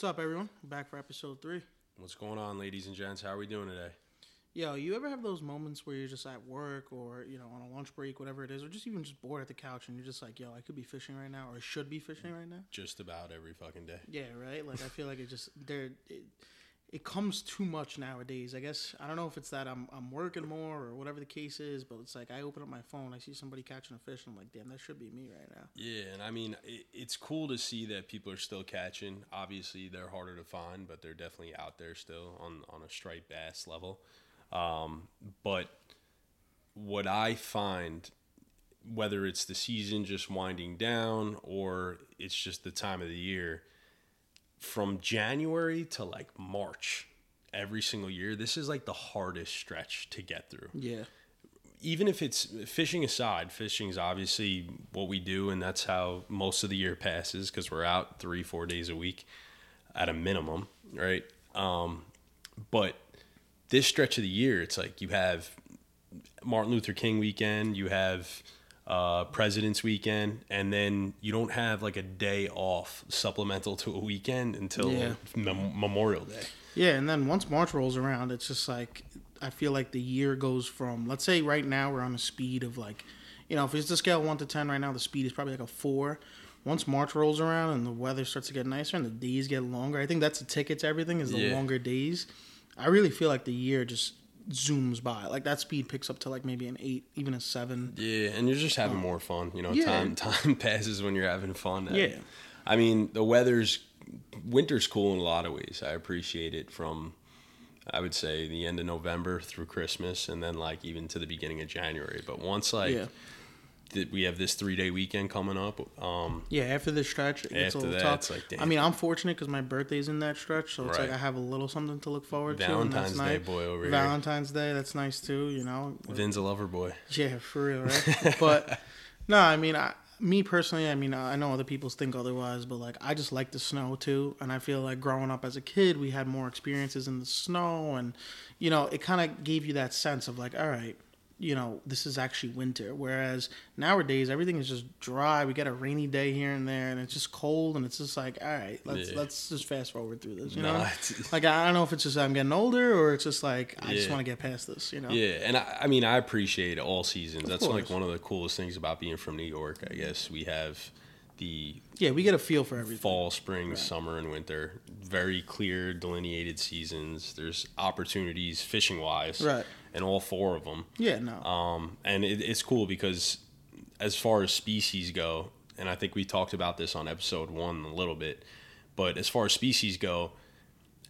What's up, everyone? Back for episode three. What's going on, ladies and gents? How are we doing today? Yo, you ever have those moments where you're just at work or, you know, on a lunch break, whatever it is, or just even just bored at the couch and you're just like, yo, I could be fishing right now or I should be fishing right now? Just about every fucking day. Yeah, right? Like, I feel like it just, there, it, comes too much nowadays. I guess, I don't know if it's that I'm, I'm working more or whatever the case is, but it's like I open up my phone, I see somebody catching a fish, and I'm like, damn, that should be me right now. Yeah, and I mean, it, it's cool to see that people are still catching. Obviously, they're harder to find, but they're definitely out there still on, on a striped bass level. Um, but what I find, whether it's the season just winding down or it's just the time of the year, from January to like March every single year, this is like the hardest stretch to get through. Yeah. Even if it's fishing aside, fishing is obviously what we do, and that's how most of the year passes because we're out three, four days a week at a minimum, right? Um, but this stretch of the year, it's like you have Martin Luther King weekend, you have uh, President's weekend, and then you don't have like a day off supplemental to a weekend until Yeah. Mem- Memorial Day. Yeah, and then once March rolls around, it's just like I feel like the year goes from let's say right now we're on a speed of like, you know, if it's the scale one to ten right now, the speed is probably like a four. Once March rolls around and the weather starts to get nicer and the days get longer, I think that's the ticket to everything is the Yeah. longer days. I really feel like the year just zooms by. Like that speed picks up to like maybe an eight, even a seven. Yeah, and you're just having um, more fun. You know, Yeah. time time passes when you're having fun. Yeah. I mean, the weather's winter's cool in a lot of ways. I appreciate it from I would say the end of November through Christmas and then like even to the beginning of January. But once like Yeah. Th- we have this 3-day weekend coming up, um Yeah, after this stretch, it gets a little that, tough. like, I mean, I'm fortunate because my birthday's in that stretch, so it's like I have a little something to look forward to. Valentine's Day nice. boy over here. Valentine's Day, that's nice too. You know, Vin's a lover boy. yeah, for real, right? but no, I mean, I, me personally, I mean, I know other people think otherwise, but like, I just like the snow too, and I feel like growing up as a kid, we had more experiences in the snow, and you know, it kind of gave you that sense of like, all right. You know, this is actually winter. Whereas nowadays, everything is just dry. We get a rainy day here and there, and it's just cold, and it's just like, all right, let's Yeah. let's just fast forward through this. You No, know, like I don't know if it's just I'm getting older or it's just like I just want to get past this. You know, Yeah, and I, I mean, I appreciate all seasons. That's like one of the coolest things about being from New York. I guess we have the yeah, we get a feel for everything. fall, spring, summer, and winter. Very clear, delineated seasons. There's opportunities fishing wise, Right. And all four of them. Yeah, no. Um, and it, it's cool because as far as species go, and I think we talked about this on episode one a little bit, but as far as species go,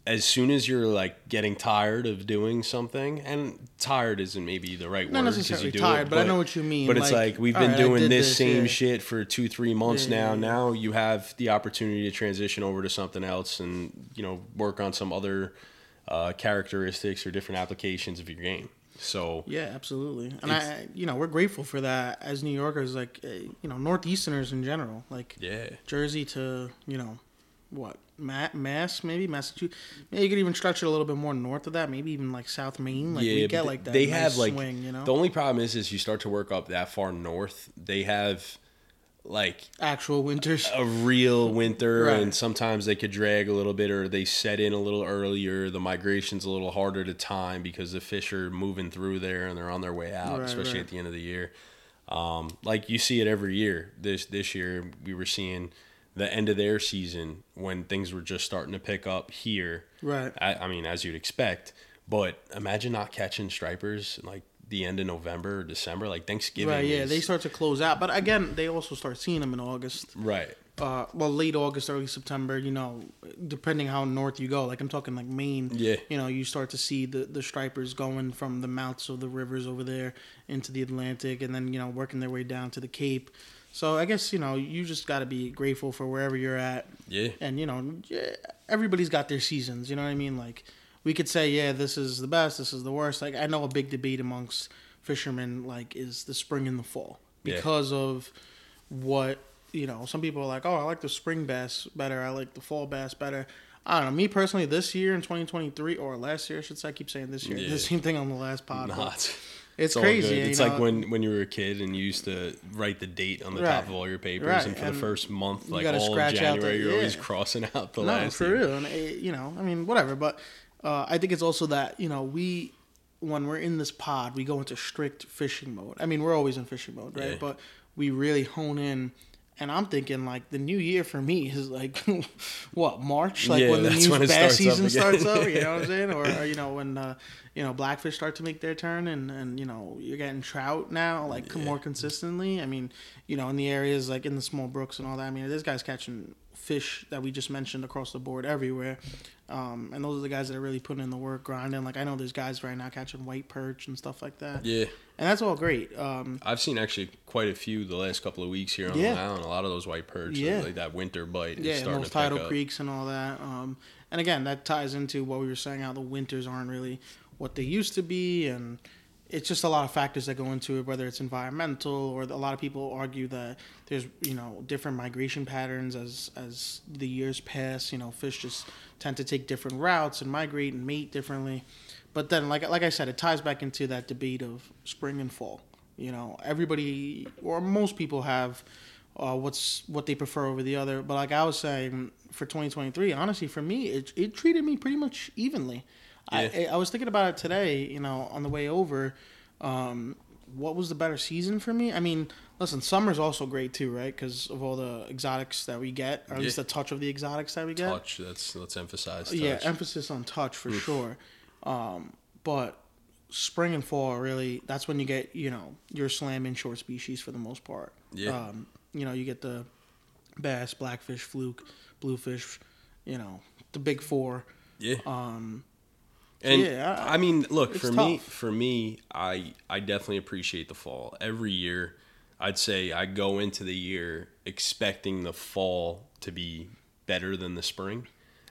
as soon as you're like getting tired of doing something, and tired isn't maybe the right Not word 'cause necessarily you do tired, it, but I know what you mean, But it's like, like we've been right, doing this, this, same yeah. shit for two, three months yeah, now. yeah. Now you have the opportunity to transition over to something else, and you know work on some other uh, characteristics or different applications of your game. So yeah, absolutely. And I, you know, we're grateful for that as New Yorkers, like, uh, you know, Northeasterners in general, like yeah. Jersey to, you know, what, Ma- Mass, maybe Massachusetts. Maybe you could even stretch it a little bit more north of that. Maybe even like South Maine. Like we get like that. They nice have like swing, you know, the only problem is is you start to work up that far north. They have like actual winters. a real winter, Right. and sometimes they could drag a little bit, or they set in a little earlier. The migration's a little harder to time because the fish are moving through there and they're on their way out, Right, especially right. at the end of the year. Um, like you see it every year. This this year we were seeing the end of their season when things were just starting to pick up here. Right. I, I mean, as you'd expect. But imagine not catching stripers like the end of November or December, like Thanksgiving. Right, yeah, is- they start to close out, but again, they also start seeing them in August. right. uh, well, late August, early September, you know, depending how north you go. Like I'm talking like Maine. Yeah. You know, you start to see the the stripers going from the mouths of the rivers over there into the Atlantic, and then you know working their way down to the Cape. So I guess you know you just got to be grateful for wherever you're at, Yeah. and you know everybody's got their seasons. You know what I mean? Like we could say, yeah, this is the best, this is the worst. Like I know a big debate amongst fishermen like is the spring and the fall Yeah. because of what you know. Some people are like, oh, I like the spring bass better. I like the fall bass better. I don't know. Me personally, this year in 2023 or last year, I should say, I keep saying this year. Yeah. The same thing on the last pod. Not. It's, all crazy. It's know? like when when you were a kid and you used to write the date on the Right. top of all your papers, Right, and for and the first month, like all of out the- January, you're always crossing out the no, last. for year. real. And it, you know, I mean, whatever. But uh, I think it's also that you know we, when we're in this pod, we go into strict fishing mode. I mean, we're always in fishing mode, right? Yeah. But we really hone in. And I'm thinking like the new year for me is like what March, like Yeah, when the new bass up season again. starts up. You know what I'm saying? Or, or you know when uh, you know blackfish start to make their turn, and and you know you're getting trout now like more consistently. I mean, you know in the areas like in the small brooks and all that. I mean, this guys catching fish that we just mentioned across the board everywhere. Um, and those are the guys that are really putting in the work, grinding. Like I know there's guys right now catching white perch and stuff like that, Yeah, and that's all great. Um, I've seen actually quite a few the last couple of weeks here on Yeah. the island. A lot of those white perch, Yeah. like that winter bite, is yeah, and those to pick tidal up. creeks and all that. Um, and again, that ties into what we were saying how the winters aren't really what they used to be, and it's just a lot of factors that go into it. Whether it's environmental, or a lot of people argue that there's you know different migration patterns as as the years pass. You know, fish just tend to take different routes and migrate and mate differently. But then, like like I said, it ties back into that debate of spring and fall. You know, everybody or most people have uh, what's what they prefer over the other. But like I was saying, for 2023, honestly, for me, it it treated me pretty much evenly. I I was thinking about it today. You know, on the way over, um, what was the better season for me? I mean, listen, summer's also great too, right? Because of all the exotics that we get, or at least Yeah. a touch of the exotics that we get. Touch. That's let's emphasize. Touch. Yeah, emphasis on touch for sure. Um, but spring and fall really that's when you get you know your slam inshore species for the most part. Yeah. Um, you know you get the bass, blackfish, fluke, bluefish. You know the big four. yeah. Um, And Yeah, I- I, mean, look for me. For me, I I definitely appreciate the fall. Every year, I'd say I go into the year expecting the fall to be better than the spring,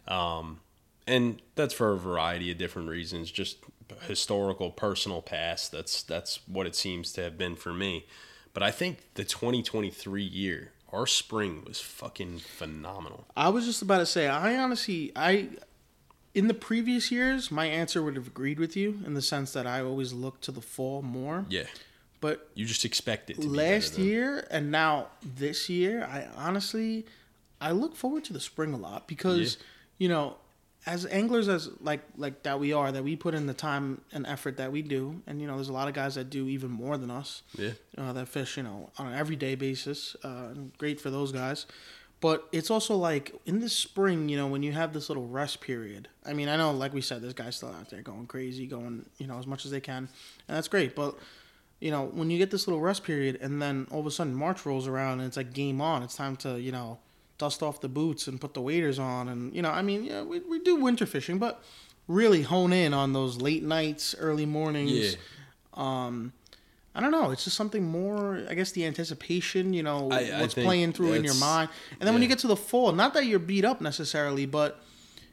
um, and that's for a variety of different reasons. Just historical, personal past. That's that's what it seems to have been for me. But I think the 2023 year, our spring was fucking phenomenal. I was just about to say I honestly I in the previous years my answer would have agreed with you in the sense that I always look to the fall more. Yeah, But you just expect it to be last better year and now this year, I honestly I look forward to the spring a lot because you know, as anglers as like like that we are, that we put in the time and effort that we do, and you know, there's a lot of guys that do even more than us. Yeah. Uh, that fish, you know, on an everyday basis. Uh, and great for those guys. But it's also like in the spring, you know, when you have this little rest period. I mean, I know, like we said, there's guys still out there going crazy, going, you know, as much as they can, and that's great. But you know, when you get this little rest period and then all of a sudden March rolls around and it's like game on, it's time to, you know, dust off the boots and put the waders on. And, you know, I mean, yeah, we, we do winter fishing, but really hone in on those late nights, early mornings. Yeah. Um, I don't know. It's just something more, I guess, the anticipation, you know, I- I what's think playing through in your mind. And then when you get to the fall, not that you're beat up necessarily, but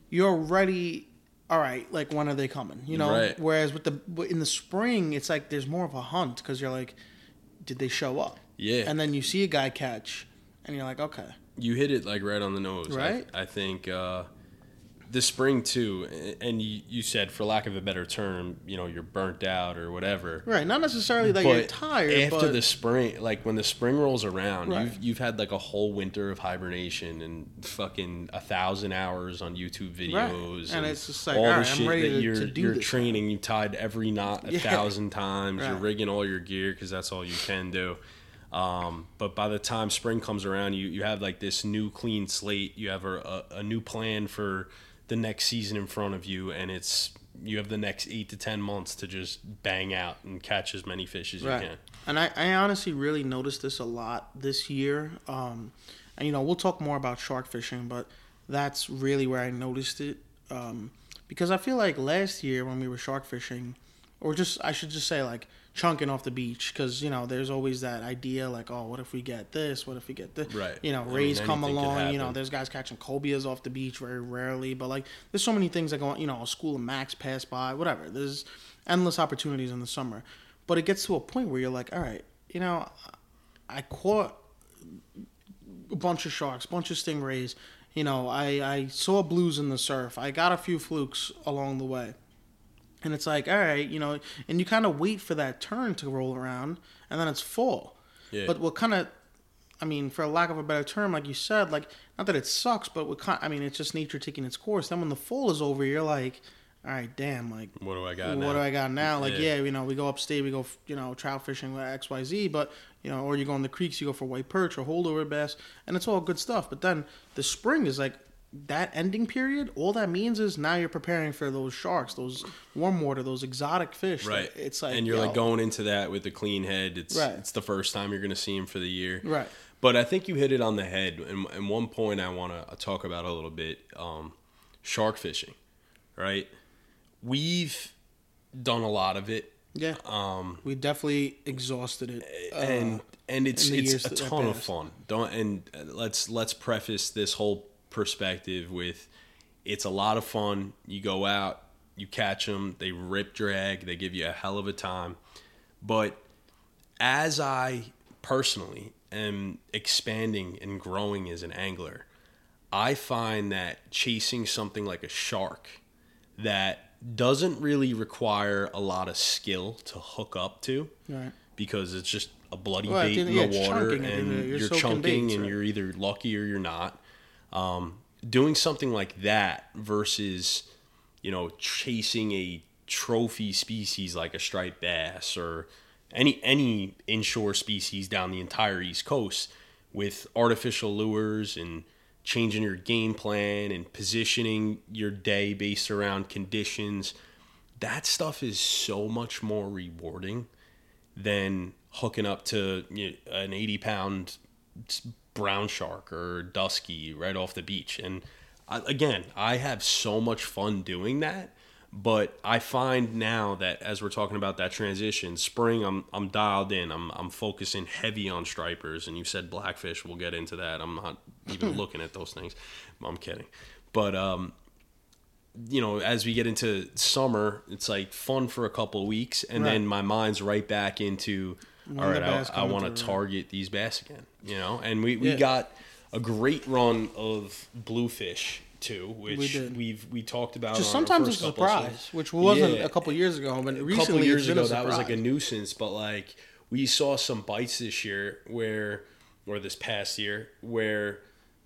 you're ready. All right, like when are they coming? You know. Right. Whereas with the in the spring, it's like there's more of a hunt because you're like, did they show up? Yeah. And then you see a guy catch, and you're like, okay, you hit it like right on the nose. I- Right? I, think uh, the spring too, and you, you said for lack of a better term, you know, you're burnt out or whatever. right? Not necessarily that but you're tired, after but the spring, like when the spring rolls around, Right. you've you've had like a whole winter of hibernation and fucking a thousand hours on YouTube videos, And it's just like, all the right, I'm shit ready that to- you're to do you're training. You tied every knot a Yeah. thousand times. You're rigging all your gear because that's all you can do. Um, but by the time spring comes around, you, you have like this new clean slate. You have a, a, a new plan for the next season in front of you, and it's you have the next eight to ten months to just bang out and catch as many fish as you can. And I, I honestly really noticed this a lot this year. Um, and you know, we'll talk more about shark fishing, but that's really where I noticed it. Um, because I feel like last year when we were shark fishing, or just I should just say like chunking off the beach, because you know there's always that idea like, oh, what if we get this? What if we get this? Right. You know, I mean, rays come along. You know, there's guys catching cobias off the beach very rarely, but like there's so many things that go on. You know, a school of max pass by, whatever. There's endless opportunities in the summer, but it gets to a point where you're like, all right, you know, I caught a bunch of sharks, bunch of stingrays. You know, I I saw blues in the surf. I got a few flukes along the way, and it's like all right you know and you kind of wait for that turn to roll around and then it's full Yeah. but what kind of i mean for a lack of a better term like you said like not that it sucks but what kind i mean it's just nature taking its course then when the full is over you're like all right damn like What do I got what now? do I got now? Like, Yeah. yeah. you know, we go upstate, we go, you know, trout fishing with X, Y, Z, but you know, or you go in the creeks, you go for white perch or holdover bass, and it's all good stuff. But then the spring is like that ending period. All that means is now you're preparing for those sharks, those warm water, those exotic fish. Right. It's like, and you're yo, like going into that with a clean head. It's Right. it's the first time you're going to see him for the year. Right. But I think you hit it on the head. And, and one point I want to talk about a little bit um, shark fishing, right? We've done a lot of it. Yeah. Um, we definitely exhausted it. Uh, and and it's it's a ton of fun. Don't and uh, let's let's preface this whole perspective with it's a lot of fun. You go out, you catch them, they rip drag, they give you a hell of a time. But as I personally am expanding and growing as an angler, I find that chasing something like a shark that doesn't really require a lot of skill to hook up to right. because it's just a bloody Well, bait in the water chunking at the end of and. You're you're, chunking baits, and right. you're either lucky or you're not. Um, doing something like that versus, you know, chasing a trophy species like a striped bass or any any inshore species down the entire East Coast with artificial lures and changing your game plan and positioning your day based around conditions. That stuff is so much more rewarding than hooking up to you know, an 80 pound brown shark or dusky right off the beach. And I, again, I have so much fun doing that. But I find now that as we're talking about that transition, spring, I'm I'm dialed in. I'm I'm focusing heavy on stripers, and you said blackfish. We'll get into that. I'm not even looking at those things. I'm kidding, but um, you know, as we get into summer, it's like fun for a couple of weeks, and Right. then my mind's right back into All right. I, I want to target these bass again, you know. And we, we Yeah. got a great run of bluefish too, which did. we've we talked about. Just sometimes it's a surprise, which wasn't Yeah. a couple years ago, but A recently couple years ago a that was like a nuisance, but like we saw some bites this year where, or this past year where.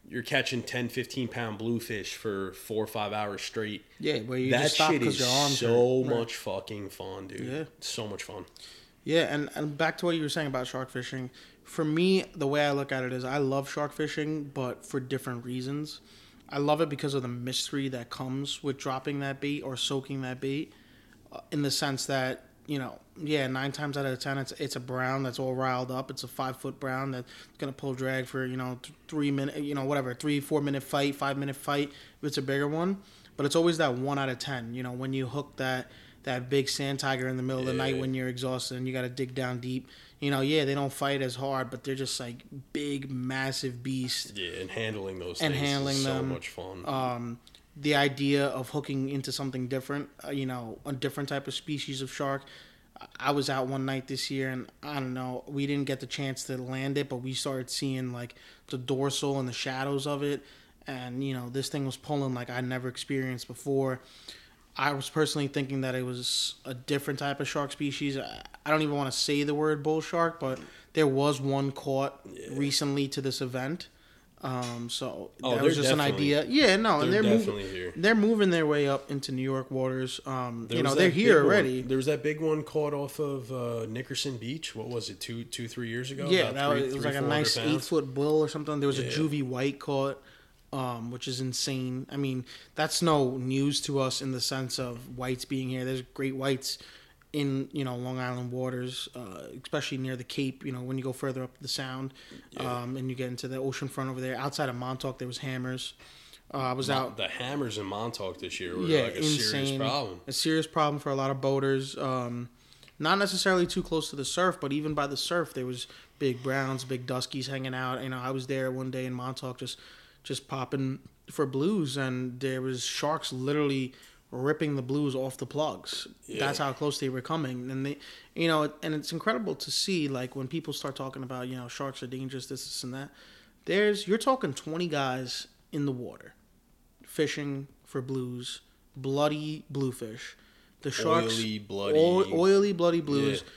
You're catching 10, 15 pound bluefish for four or five hours straight Yeah, where you that just stop shit is your arms so hurt. Right. much fucking fun, dude. Yeah. so much fun. Yeah, and, and back to what you were saying about shark fishing. For me, the way I look at it is I love shark fishing, but for different reasons. I love it because of the mystery that comes with dropping that bait or soaking that bait, uh, in the sense that you know, yeah, nine times out of ten, it's it's a brown that's all riled up. It's a five foot brown that's gonna pull drag for you know th- three minute, you know, whatever, three four minute fight, five minute fight. If it's a bigger one, but it's always that one out of ten. You know, when you hook that that big sand tiger in the middle of the night when you're exhausted and you got to dig down deep. You know, yeah, they don't fight as hard, but they're just like big, massive beasts. Yeah, and handling those And things handling is so them, much fun. Um, the idea of hooking into something different, uh, you know, a different type of species of shark. I- I was out one night this year, and I don't know, we didn't get the chance to land it, but we started seeing like the dorsal and the shadows of it, and you know, this thing was pulling like I never experienced before. I was personally thinking that it was a different type of shark species. I I don't even want to say the word bull shark, but there was one caught recently to this event. Um, so Oh, that was just an idea. Yeah, no, and they're they're definitely moving. here. They're moving their way up into New York waters. Um, There you know, they're here big one- already. There was that big one caught off of uh, Nickerson Beach. What was it, two, two, three years ago? Yeah, that three- was, it was like a nice eight foot bull or something. There was a juvie white caught, um, which is insane. I mean, that's no news to us in the sense of whites being here. There's great whites in you know Long Island waters, uh, especially near the Cape. You know when you go further up the Sound, um, and you get into the ocean front over there. Outside of Montauk, there was hammers. Uh, I was out. The hammers in Montauk this year were yeah, like a insane. serious problem. A serious problem for a lot of boaters. Um, not necessarily too close to the surf, but even by the surf, there was big browns, big duskies hanging out. You know, I was there one day in Montauk, just just popping for blues, and there was sharks literally ripping the blues off the plugs. That's how close they were coming, and they, you know, and it's incredible to see like when people start talking about you know sharks are dangerous, this, this, and that. There's you're talking twenty guys in the water fishing for blues, bloody bluefish. the sharks, Oily, bloody. oil- oily, bloody blues. Yeah.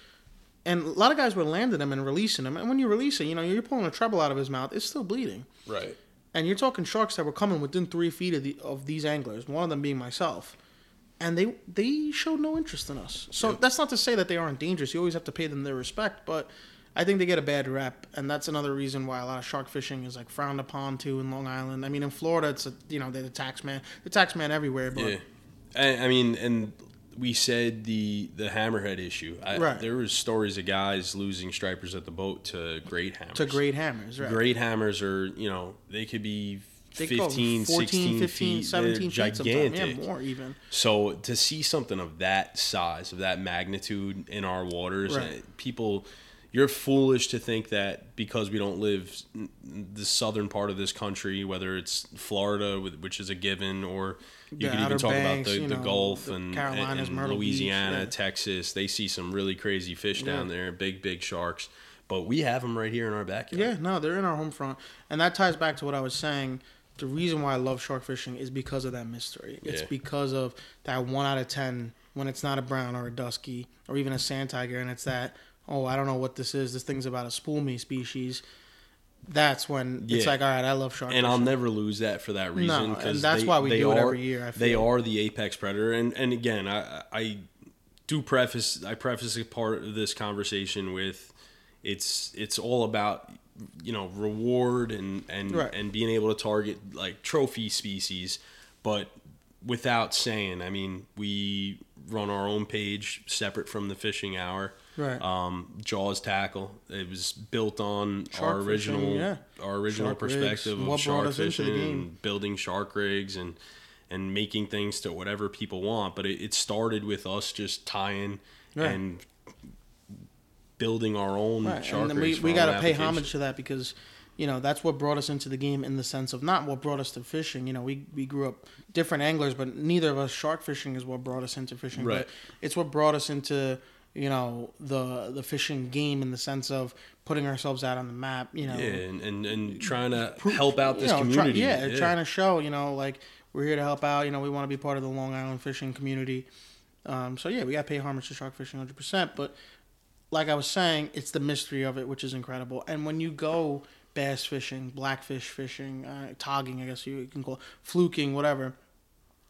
And a lot of guys were landing them and releasing them. And when you release it, you know, you're pulling a treble out of his mouth. It's still bleeding. Right. And you're talking sharks that were coming within three feet of, the, of these anglers, one of them being myself. And they they showed no interest in us. So Yep. that's not to say that they aren't dangerous. You always have to pay them their respect, but I think they get a bad rep, and that's another reason why a lot of shark fishing is like frowned upon too in Long Island. I mean, in Florida, it's a, you know they're the tax man, the tax man everywhere. But Yeah. I, I mean, and we said the the hammerhead issue. I, Right. There was stories of guys losing stripers at the boat to great hammers. to great hammers, right? Great hammers are, you know, they could be They go 15, 14, 16 15, feet. 17 They're feet sometimes. gigantic. Yeah, more even. So to see something of that size, of that magnitude in our waters, Right. uh, people, you're foolish to think that because we don't live in the southern part of this country, whether it's Florida, which is a given, or you can even talk Banks, about the, the know, Gulf the and, Carolinas, and, Myrtle Beach, Louisiana, yeah. Texas. They see some really crazy fish Yeah. down there, big, big sharks. But we have them right here in our backyard. Yeah, no, they're in our home front, and that ties back to what I was saying. The reason why I love shark fishing is because of that mystery. It's Yeah. because of that one out of ten when it's not a brown or a dusky or even a sand tiger, and it's that oh I don't know what this is. This thing's about a spool me species. That's when it's like all right, I love shark and I'll never lose that for that reason. No, 'cause and that's they- why we do it every year, I They are the apex predator, and and again, I I do preface I preface a part of this conversation with it's it's all about you know reward and and Right. and being able to target like trophy species, but without saying, I mean, we run our own page separate from the fishing hour. Right. Um, Jaws tackle. It was built on Shark our original fishing, yeah. our original Shark rigs, perspective of what shark us into the fishing and building shark rigs and and making things to whatever people want. But it, it started with us just tying Right. and building our own Right, shark and then we, we got to pay homage to that because you know that's what brought us into the game in the sense of not what brought us to fishing. You know, we we grew up different anglers, but neither of us shark fishing is what brought us into fishing. Right. But it's what brought us into you know the the fishing game in the sense of putting ourselves out on the map. You know, Yeah, and, and, and trying to help out this you know, try- community. yeah, trying to show you know like we're here to help out. You know, we want to be part of the Long Island fishing community. Um, so yeah, we got to pay homage to shark fishing 100. percent But like I was saying, it's the mystery of it which is incredible. And when you go bass fishing, blackfish fishing, uh, togging, I guess you can call it, fluking, whatever.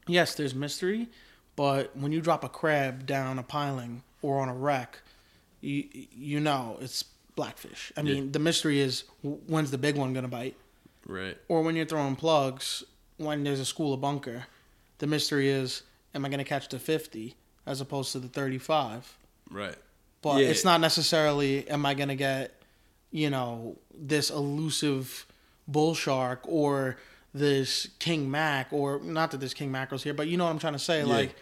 Yes, there's mystery, but when you drop a crab down a piling or on a wreck, you you know it's blackfish. I Yeah. mean, the mystery is when's the big one gonna bite Right. or when you're throwing plugs when there's a school of bunker the mystery is am i going to catch the 50 as opposed to the 35 Right. but Yeah. it's not necessarily am i going to get you know this elusive bull shark or this king mac or not that there's king mackerels here but you know what i'm trying to say Yeah. like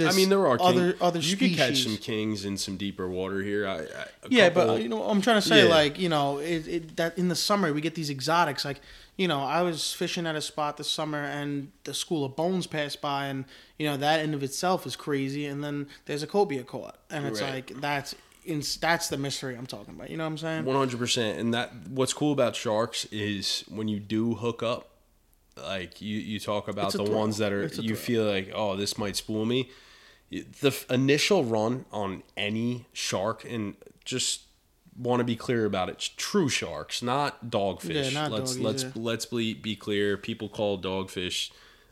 I mean, there are king, other other You species could catch some kings in some deeper water here. I, I, yeah, couple- but you know, I'm trying to say Yeah. like you know, it, it that in the summer we get these exotics. Like you know, I was fishing at a spot this summer and the school of bones passed by, and you know that in of itself is crazy. And then there's a cobia caught, and it's Right. like that's in, that's the mystery I'm talking about. You know what I'm saying? One hundred percent. And that what's cool about sharks is when you do hook up, like you you talk about the thrill. ones that are you thrill. feel like oh this might spool me. The f- initial run on any shark and just want to be clear about it. True sharks, not dogfish. Yeah, not let's doggies, let's yeah. let's be be clear. People call dogfish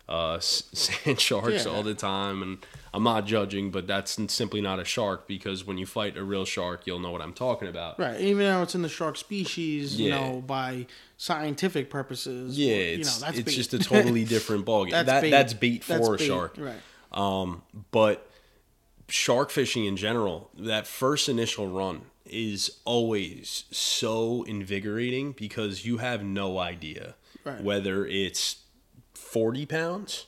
uh, sand sharks Yeah. all the time, and I'm not judging, but that's simply not a shark because when you fight a real shark, you'll know what I'm talking about. Right, even though it's in the shark species, you know, by scientific purposes. Yeah, you know, it's that's it's bait. just a totally different ballgame. That's that bait. that's bait for That's a bait, shark. right? Um, but shark fishing in general, that first initial run is always so invigorating because you have no idea Right. whether it's forty pounds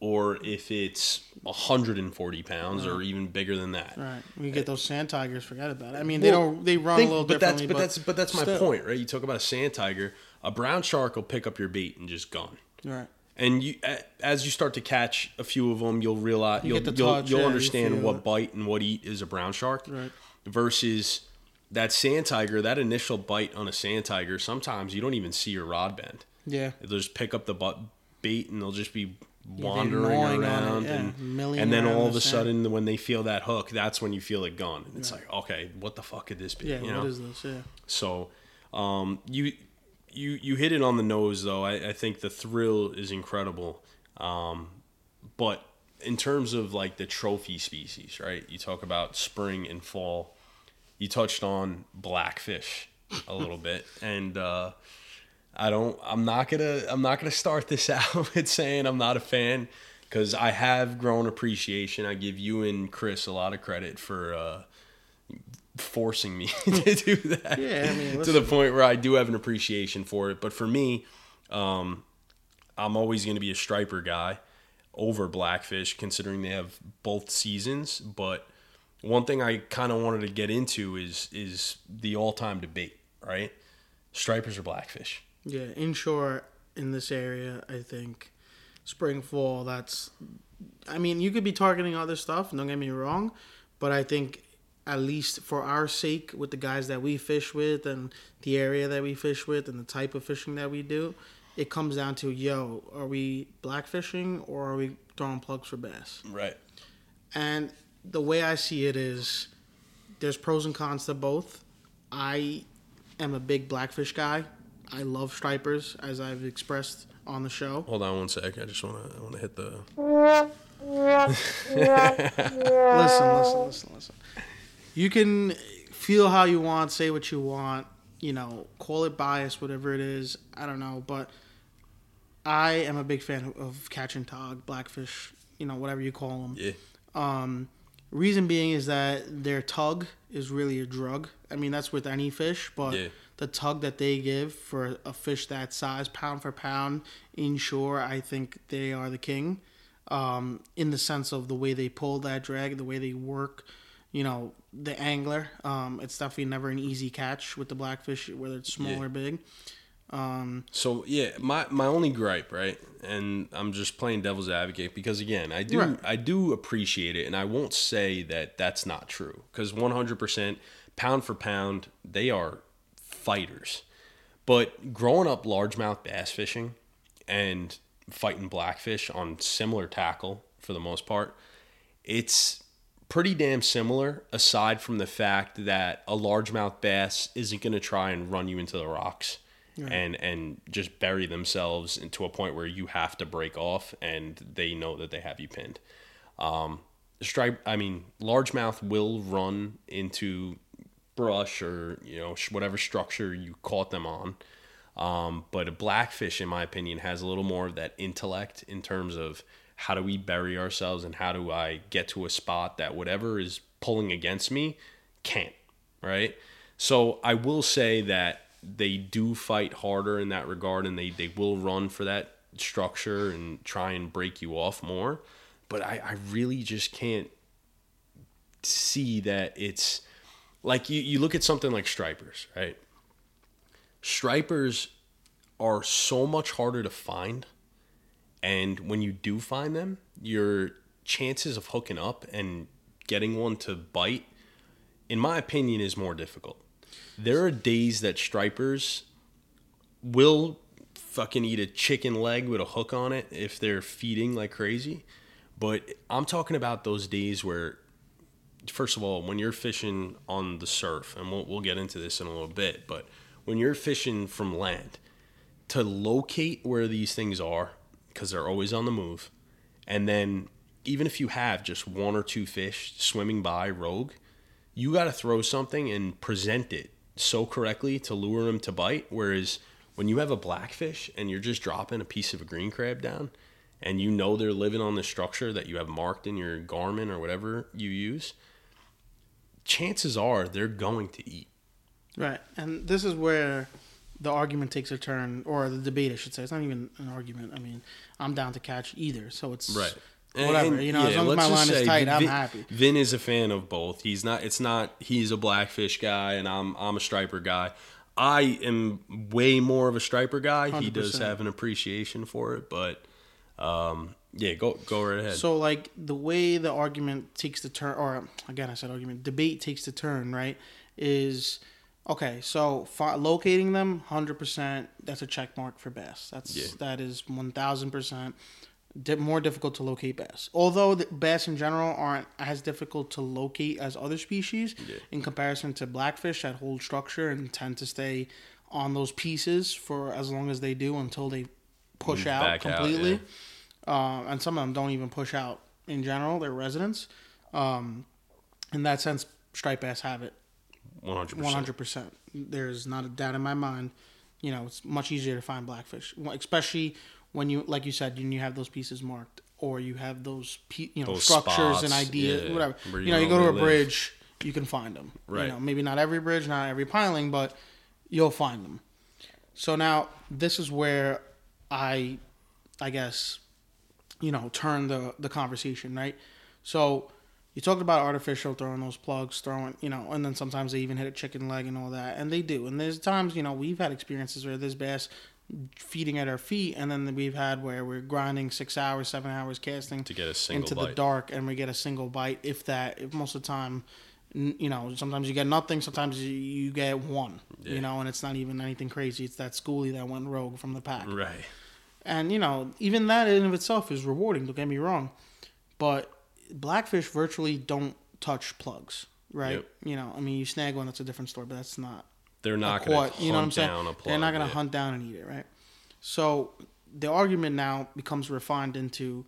or if it's 140 pounds or even bigger than that. Right, we get those sand tigers. Forget about it. I mean, they Well, don't. They run think- a little but that's differently. but that's but that's my point, right? You talk about a sand tiger, a brown shark will pick up your bait and just gone. Right. And you, as you start to catch a few of them, you'll realize You you'll you'll, you'll yeah, understand what it. bite and what eat is a brown shark. Right. Versus that sand tiger, that initial bite on a sand tiger, sometimes you don't even see your rod bend. Yeah. They'll just pick up the butt bait and they'll just be wandering gnawing on it, around, yeah, and and then all of a sand. sudden, when they feel that hook, that's when you feel it gone. And it's like, okay, what the fuck could this be? Yeah, you what know? is this? Yeah. So, um, you you you hit it on the nose though. I, I think the thrill is incredible, um, but in terms of like the trophy species, right? You talk about spring and fall. You touched on blackfish a little bit, and uh, I don't. I'm not gonna. I'm not gonna start this out with saying I'm not a fan because I have grown appreciation. I give you and Chris a lot of credit for. Uh, forcing me to do that Yeah, I mean, to the point where I do have an appreciation for it. But for me, um, I'm always going to be a striper guy over blackfish, considering they have both seasons. But one thing I kind of wanted to get into is is the all time debate, right? Stripers or blackfish? Yeah, inshore in this area, I think spring fall. That's, I mean, you could be targeting other stuff. Don't get me wrong, but I think at least for our sake, with the guys that we fish with and the area that we fish with and the type of fishing that we do, it comes down to yo, are we blackfishing or are we throwing plugs for bass? Right. And the way I see it is there's pros and cons to both. I am a big blackfish guy. I love stripers, as I've expressed on the show. Hold on one sec. I just want to I want to hit the. Listen, listen, listen, listen. You can feel how you want, say what you want, you know, call it bias, whatever it is. I don't know, but I am a big fan of catch and tog, blackfish, you know, whatever you call them. Yeah. Um, reason being is that their tug is really a drug. I mean, that's with any fish, but Yeah. the tug that they give for a fish that size, pound for pound, inshore, I think they are the king. Um, in the sense of the way they pull that drag, the way they work, you know, the angler. Um, it's definitely never an easy catch with the blackfish, whether it's small Yeah. or big. Um, So yeah, my my only gripe, right, and I'm just playing devil's advocate because again, I do Right. I do appreciate it, and I won't say that that's not true because 100 percent pound for pound they are fighters. But growing up largemouth bass fishing and fighting blackfish on similar tackle for the most part, it's pretty damn similar aside from the fact that a largemouth bass isn't going to try and run you into the rocks and and just bury themselves into a point where you have to break off and they know that they have you pinned. Um stripe i mean largemouth will run into brush or you know whatever structure you caught them on. Um, but a blackfish, in my opinion, has a little more of that intellect in terms of how do we bury ourselves and how do I get to a spot that whatever is pulling against me can't, right? So I will say that they do fight harder in that regard and they, they will run for that structure and try and break you off more. But I, I really just can't see that it's like you, you look at something like stripers, right? stripers are so much harder to find and when you do find them your chances of hooking up and getting one to bite in my opinion is more difficult. There are days that stripers will fucking eat a chicken leg with a hook on it if they're feeding like crazy. But i'm talking about those days where first of all, when you're fishing on the surf, and we'll, we'll get into this in a little bit, but when you're fishing from land, to locate where these things are, because they're always on the move, and then even if you have just one or two fish swimming by rogue, you got to throw something and present it so correctly to lure them to bite. Whereas when you have a blackfish and you're just dropping a piece of a green crab down, and you know they're living on the structure that you have marked in your Garmin or whatever you use, chances are they're going to eat. Right, and this is where the argument takes a turn, or the debate, I should say. It's not even an argument. I mean, I'm down to catch either, so it's right. whatever. you know, as long as my line is say tight, I'm happy. Vin is a fan of both. He's not. It's not. He's a blackfish guy, and I'm I'm a striper guy. I am way more of a striper guy. He does have an appreciation for it, but um, yeah, go go right ahead. So, like the way the argument takes the turn, or again, I said argument, debate takes the turn, right? Is okay. So fi- locating them, hundred percent. That's a check mark for bass. That's Yeah. that is one thousand percent. more difficult to locate bass. Although the bass in general aren't as difficult to locate as other species in comparison to blackfish that hold structure and tend to stay on those pieces for as long as they do until they push Move out back out, completely. uh, and some of them don't even push out in general. They're residents. Um, in that sense, striped bass have it One hundred one percent. hundred percent. There's not a doubt in my mind. You know, it's much easier to find blackfish, especially when you, like you said, when you have those pieces marked, or you have those, pe- you know, Those structures and spots, ideas, yeah, whatever. You you know, you go to a live. bridge, you can find them. Right. You know, maybe not every bridge, not every piling, but you'll find them. So now this is where I, I guess, you know, turn the the conversation right. So you talked about artificial throwing those plugs, throwing, you know, and then sometimes they even hit a chicken leg and all that, and they do. And there's times, you know, we've had experiences where there's bass feeding at our feet, and then we've had where we're grinding six hours, seven hours casting To get a single into bite. the dark, and we get a single bite, if that. If most of the time, you know, sometimes you get nothing, sometimes you, you get one, Yeah. you know, and it's not even anything crazy. It's that schoolie that went rogue from the pack. Right. And you know, even that in of itself is rewarding. Don't get me wrong, but blackfish virtually don't touch plugs, right? Yep. You know, I mean, you snag one, that's a different story, but that's not They're not going to You know what I'm hunt saying? down a plug. They're not going to hunt down and eat it, right? So the argument now becomes refined into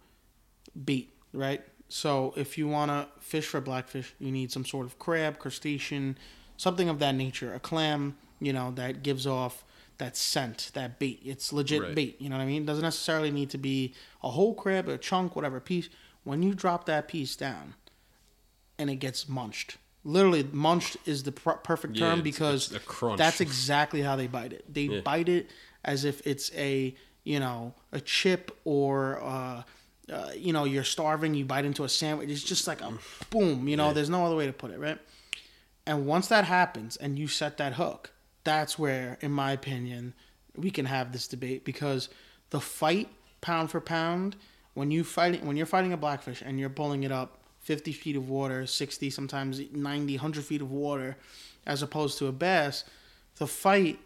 bait, right? So if you want to fish for blackfish, you need some sort of crab, crustacean, something of that nature, a clam, you know, that gives off that scent, that bait. It's legit Right. bait, you know what I mean? It doesn't necessarily need to be a whole crab, a chunk, whatever piece. When you drop that piece down and it gets munched, literally munched is the pr- perfect Yeah, term it's- because it's that's exactly how they bite it. They Yeah. bite it as if it's a you know a chip or uh, uh, you know you're starving. You bite into a sandwich. It's just like a boom. You know, Yeah. there's no other way to put it, right? And once that happens, and you set that hook, that's where, in my opinion, we can have this debate because the fight pound for pound when you fighting when you're fighting a blackfish and you're pulling it up 50 feet of water 60 sometimes 90 100 feet of water as opposed to a bass the fight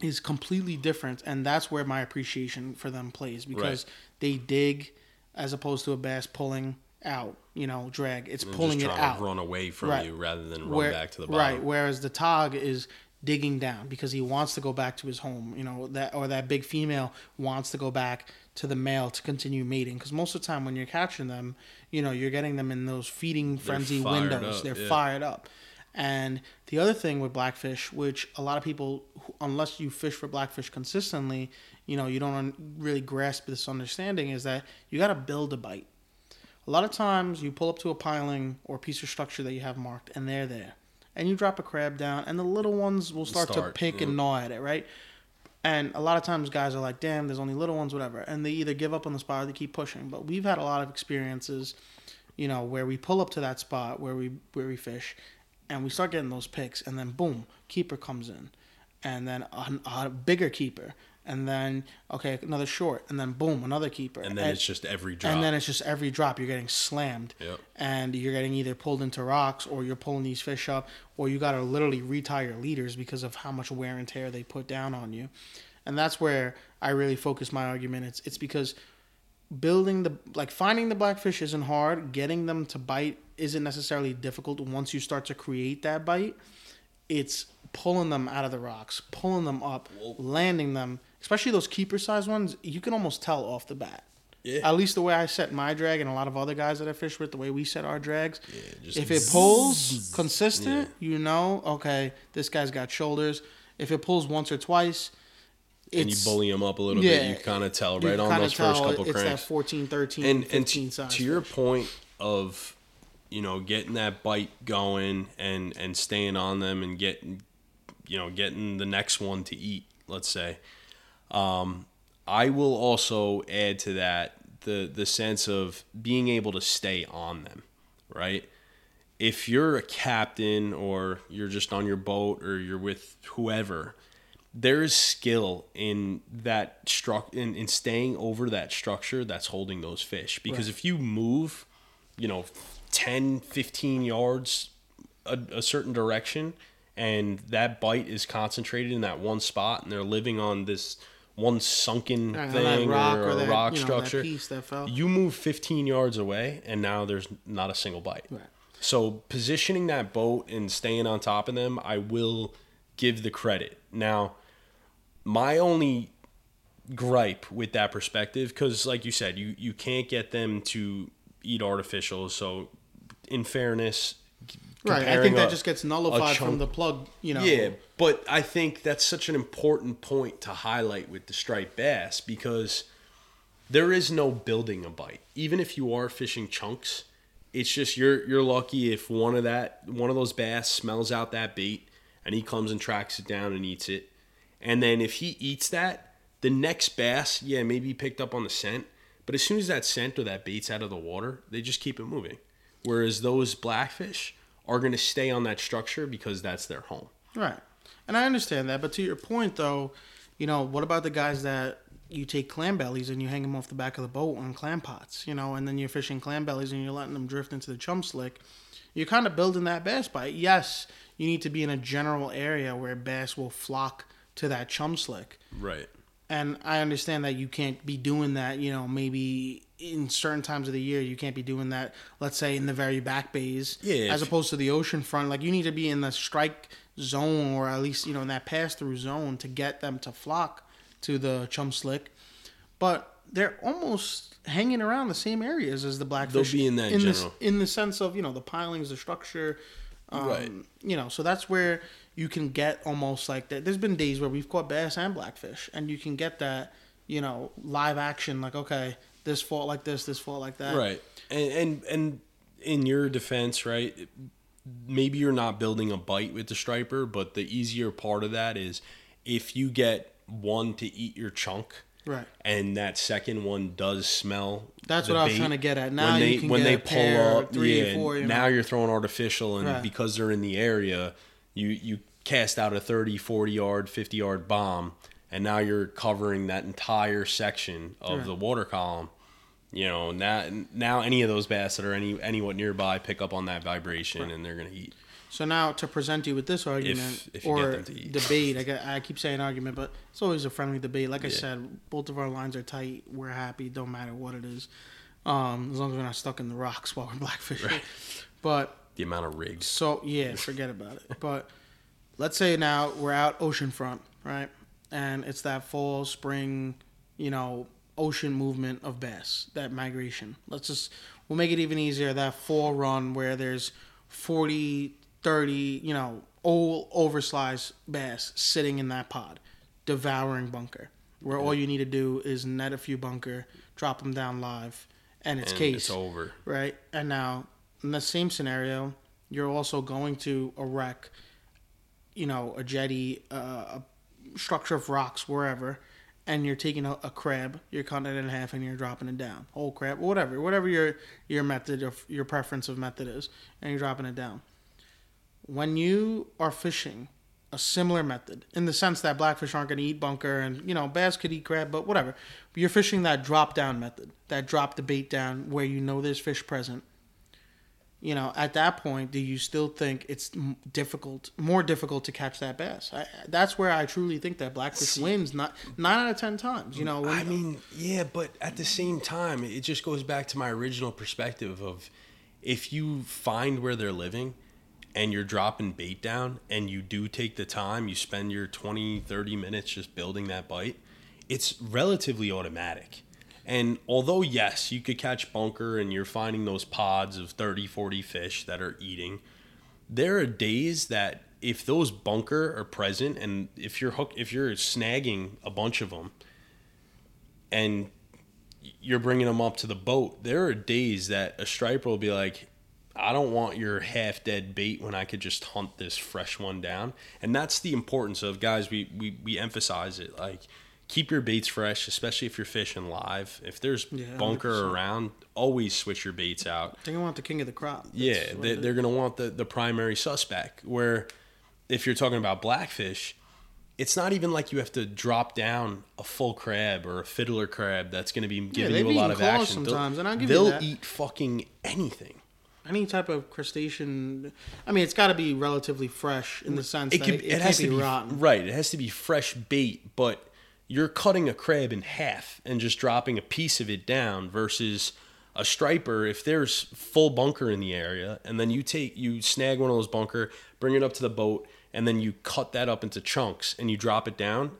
is completely different and that's where my appreciation for them plays because they dig as opposed to a bass pulling out you know drag it's pulling it out run away from Right. you rather than run where, back to the bottom. Right. Whereas the tog is digging down because he wants to go back to his home. You know that, or that big female wants to go back to the male to continue mating. Because most of the time when you're catching them, you know you're getting them in those feeding frenzy fired windows. up, They're yeah. fired up. And the other thing with blackfish, which a lot of people, unless you fish for blackfish consistently, you know, you don't really grasp this understanding is that you got to build a bite. A lot of times you pull up to a piling or piece of structure that you have marked and they're there. And you drop a crab down and the little ones will start, to Start, pick and gnaw at it, right? And a lot of times guys are like, damn, there's only little ones, whatever. And they either give up on the spot or they keep pushing. But we've had a lot of experiences, you know, where we pull up to that spot where we where we fish and we start getting those picks and then boom, keeper comes in. And then a, a bigger keeper. And then okay, another short, and then boom, another keeper. And then it's just every drop. And then it's just every drop you're getting slammed. Yep. And you're getting either pulled into rocks or you're pulling these fish up or you got to literally retie your leaders because of how much wear and tear they put down on you. And that's where I really focus my argument. It's it's because building the like finding the blackfish isn't hard, getting them to bite isn't necessarily difficult once you start to create that bite. It's pulling them out of the rocks, pulling them up, landing them, especially those keeper size ones, you can almost tell off the bat. Yeah. At least the way I set my drag and a lot of other guys that I fish with, the way we set our drags. Yeah, just if it pulls consistent, you know, okay, this guy's got shoulders. If it pulls once or twice, and you bully him up a little yeah, bit, you kind of tell right on those first couple it's cranks. that 14, 13, and 15 and to, size. to your fish. point of you know getting that bite going and and staying on them and getting you know getting the next one to eat let's say um i will also add to that the the sense of being able to stay on them right if you're a captain or you're just on your boat or you're with whoever there is skill in that struct in, in staying over that structure that's holding those fish because Right. if you move you know 10 15 yards a, a certain direction and that bite is concentrated in that one spot and they're living on this one sunken Right, thing that rock or, or a that, rock you know, structure. that. You move 15 yards away, and now there's not a single bite. Right. So positioning that boat and staying on top of them, I will give the credit. Now, my only gripe with that perspective, because like you said, you you can't get them to eat artificial. So, in fairness, Right. I think that a- just gets nullified from the plug. You know. yeah, but I think that's such an important point to highlight with the striped bass because there is no building a bite. Even if you are fishing chunks, it's just you're you're lucky if one of that one of those bass smells out that bait and he comes and tracks it down and eats it. And then if he eats that, the next bass, yeah, maybe picked up on the scent, but as soon as that scent or that bait's out of the water, they just keep it moving. Whereas those blackfish are going to stay on that structure because that's their home. Right. And I understand that, but to your point though, you know, what about the guys that you take clam bellies and you hang them off the back of the boat on clam pots, you know, and then you're fishing clam bellies and you're letting them drift into the chum slick. You're kind of building that bass bite. Yes, you need to be in a general area where bass will flock to that chum slick. Right. And I understand that you can't be doing that, you know, maybe in certain times of the year you can't be doing that, let's say in the very back bays. Yeah, As opposed to the ocean front. Like you need to be in the strike zone or at least, you know, in that pass through zone to get them to flock to the chum slick. But they're almost hanging around the same areas as the blackfish. They'll be in that in general. in the sense of, you know, the pilings, the structure. Um, Right. You know, so that's where you can get almost like that. There's been days where we've caught bass and blackfish, and you can get that, you know, live action. Like, okay, this fought like this, this fought like that. Right. And and and in your defense, right? Maybe you're not building a bite with the striper, but the easier part of that is if you get one to eat your chunk, Right. and that second one does smell. That's what I was trying to get at. Now when you they can when they pull pair, up, three, yeah, four, you now know. you're throwing artificial, and Right. because they're in the area, you you cast out a 30, 40 yard, 50 yard bomb, and now you're covering that entire section of Right. the water column. You know now now any of those bass that are any anyone nearby pick up on that vibration, and they're gonna eat. So now to present you with this argument if get or them to eat. debate, I, get, I keep saying argument, but it's always a friendly debate. Like I said, both of our lines are tight. We're happy. Don't matter what it is, um, as long as we're not stuck in the rocks while we're blackfishing. Right. But The amount of rigs. So yeah, forget about it. But let's say now we're out oceanfront, right? And it's that fall, spring, you know, ocean movement of bass, that migration. Let's just we'll make it even easier. That fall run where there's 40, 30, you know, old oversized bass sitting in that pod, devouring bunker. Where all you need to do is net a few bunker, drop them down live, and it's and case It's over. right? And now, in the same scenario, you're also going to a wreck, you know, a jetty, uh, a structure of rocks, wherever, and you're taking a, a crab, you're cutting it in half, and you're dropping it down, whole crab, whatever, whatever your your method of your preference of method is, and you're dropping it down. When you are fishing a similar method, in the sense that blackfish aren't going to eat bunker, and you know bass could eat crab, but whatever. You're fishing that drop down method, that drop the bait down where you know there's fish present. You know, at that point, do you still think it's difficult, more difficult to catch that bass? I, that's where I truly think that blackfish wins. Not nine out of ten times. You know, I mean, yeah, but at the same time, it just goes back to my original perspective of if you find where they're living and you're dropping bait down and you do take the time, you spend your 20, 30 minutes just building that bite, it's relatively automatic. And although, yes, you could catch bunker and you're finding those pods of 30, 40 fish that are eating, there are days that if those bunker are present and if you're hook if you're snagging a bunch of them and you're bringing them up to the boat there are days that a striper will be like i don't want your half dead bait when i could just hunt this fresh one down. And that's the importance of guys we we, we emphasize it. Like keep your baits fresh especially if you're fishing live if there's Yeah, bunker 100%. around always switch your baits out They're gonna want the king of the crop. That's yeah, they, they're going to want the, the primary suspect. Where if you're talking about blackfish, it's not even like you have to drop down a full crab or a fiddler crab that's going to be giving they've you a lot of action. They'll- sometimes, and I'll give you they'll that. eat fucking anything. any type of crustacean. I mean, it's got to be relatively fresh in the sense It that could. it, It, it has can't to be be rotten. right. It has to be fresh bait, but you're cutting a crab in half and just dropping a piece of it down versus a striper if there's full bunker in the area and then you take you snag one of those bunker bring it up to the boat and then you cut that up into chunks and you drop it down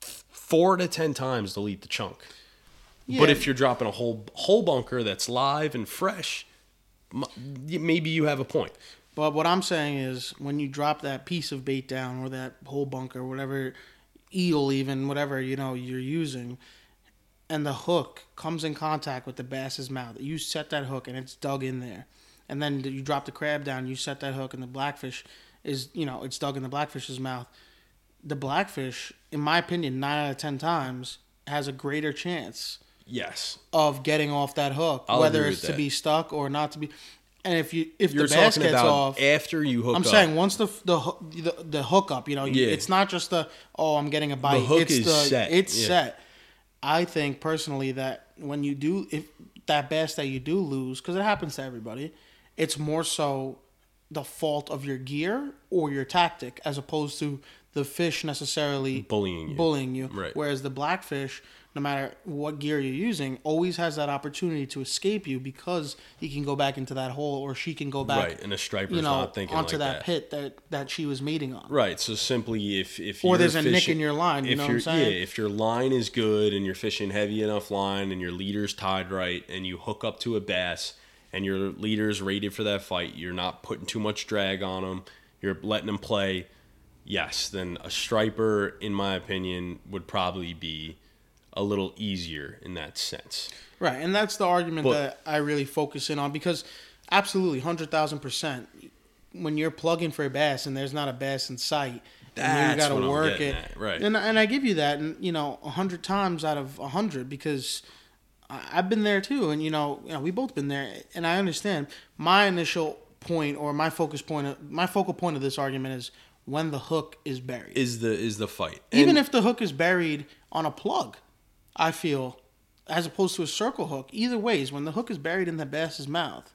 four to ten times they'll eat the chunk yeah. but if you're dropping a whole whole bunker that's live and fresh maybe you have a point But what I'm saying is, when you drop that piece of bait down, or that whole bunker, whatever eel, even whatever you know you're using, and the hook comes in contact with the bass's mouth, you set that hook and it's dug in there, and then you drop the crab down, you set that hook, and the blackfish is you know it's dug in the blackfish's mouth. The blackfish, in my opinion, nine out of ten times has a greater chance yes of getting off that hook, I'll whether it's to that. be stuck or not to be. And if you if you're the bass talking gets about off, after you hook up. I'm up. saying once the the the, the hookup, you know, Yeah. it's not just the oh I'm getting a bite. The hook it's is the set, it's yeah. set. I think personally that when you do if that bass that you do lose because it happens to everybody, it's more so the fault of your gear or your tactic as opposed to the fish necessarily Bullying you. bullying you. Right. Whereas the blackfish, no matter what gear you're using, always has that opportunity to escape you because he can go back into that hole or she can go back right, and a striper's you know, not thinking onto like that, that. pit that that she was mating on. Right. So simply if if Or there's a nick in your line, you if know what I'm saying? yeah, if your line is good and you're fishing heavy enough line and your leader's tied right and you hook up to a bass and your leader's rated for that fight, you're not putting too much drag on them. You're letting them play. Yes, then a striper, in my opinion, would probably be a little easier in that sense. Right, and that's the argument But- that I really focus in on because absolutely, hundred thousand percent. When you're plugging for a bass and there's not a bass in sight, and you That's got to work it, at, right. And and I give you that, and you know, a hundred times out of a hundred because I've been there too, and you know, you know, we both been there, and I understand. My initial point or my focus point, of, my focal point of this argument is when the hook is buried. Is the is the fight Even And- if the hook is buried on a plug, I feel, as opposed to a circle hook, either ways, when the hook is buried in the bass's mouth,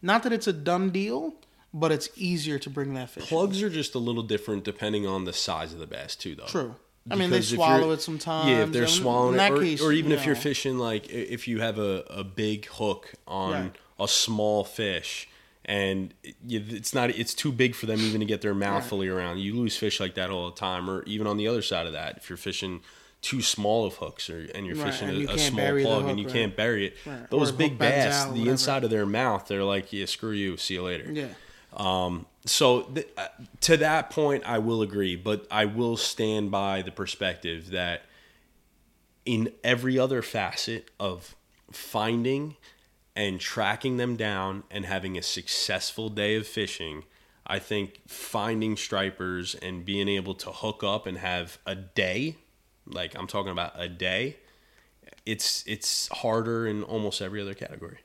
not that it's a done deal, but it's easier to bring that fish. in. Plugs are just a little different depending on the size of the bass too, though. True. I mean, they Because swallow it sometimes. Yeah, if they're swallowing it, or, case, or even you if you're fishing like if you have a, a big hook on Right. a small fish and it's not it's too big for them even to get their mouth Right. fully around. You lose fish like that all the time, or even on the other side of that, if you're fishing too small of hooks or and you're Right, fishing and you a, a small plug hook, and you right. can't bury it. Right. Those big bass, out, the inside of their mouth, they're like, yeah, screw you, see you later. Yeah. Um, so th- uh, to that point, I will agree, but I will stand by the perspective that in every other facet of finding and tracking them down and having a successful day of fishing, I think finding stripers and being able to hook up and have a day, like I'm talking about a day, it's it's harder in almost every other category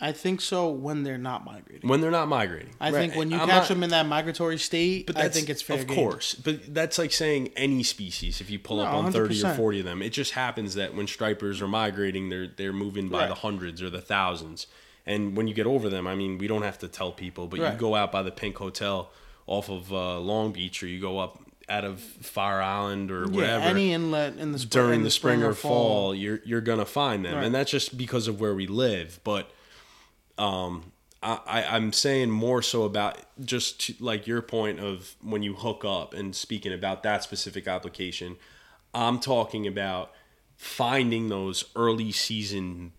I think so when they're not migrating. when they're not migrating. I Right. think when you I'm catch not- them in that migratory state, But I think it's fair Of game. course, but that's like saying any species. If you pull up No, on thirty or forty of them, it just happens that when stripers are migrating, they're they're moving by Right. the hundreds or the thousands. And when you get over them, I mean, we don't have to tell people, but you go out by the Pink Hotel off of uh, Long Beach, or you go up out of Fire Island or Yeah, whatever any inlet in the spring, during in the spring or fall, you're you're gonna find them, Right. and that's just because of where we live. But um, I, I I'm saying more so about just to, like your point of when you hook up and speaking about that specific application. I'm talking about finding those early season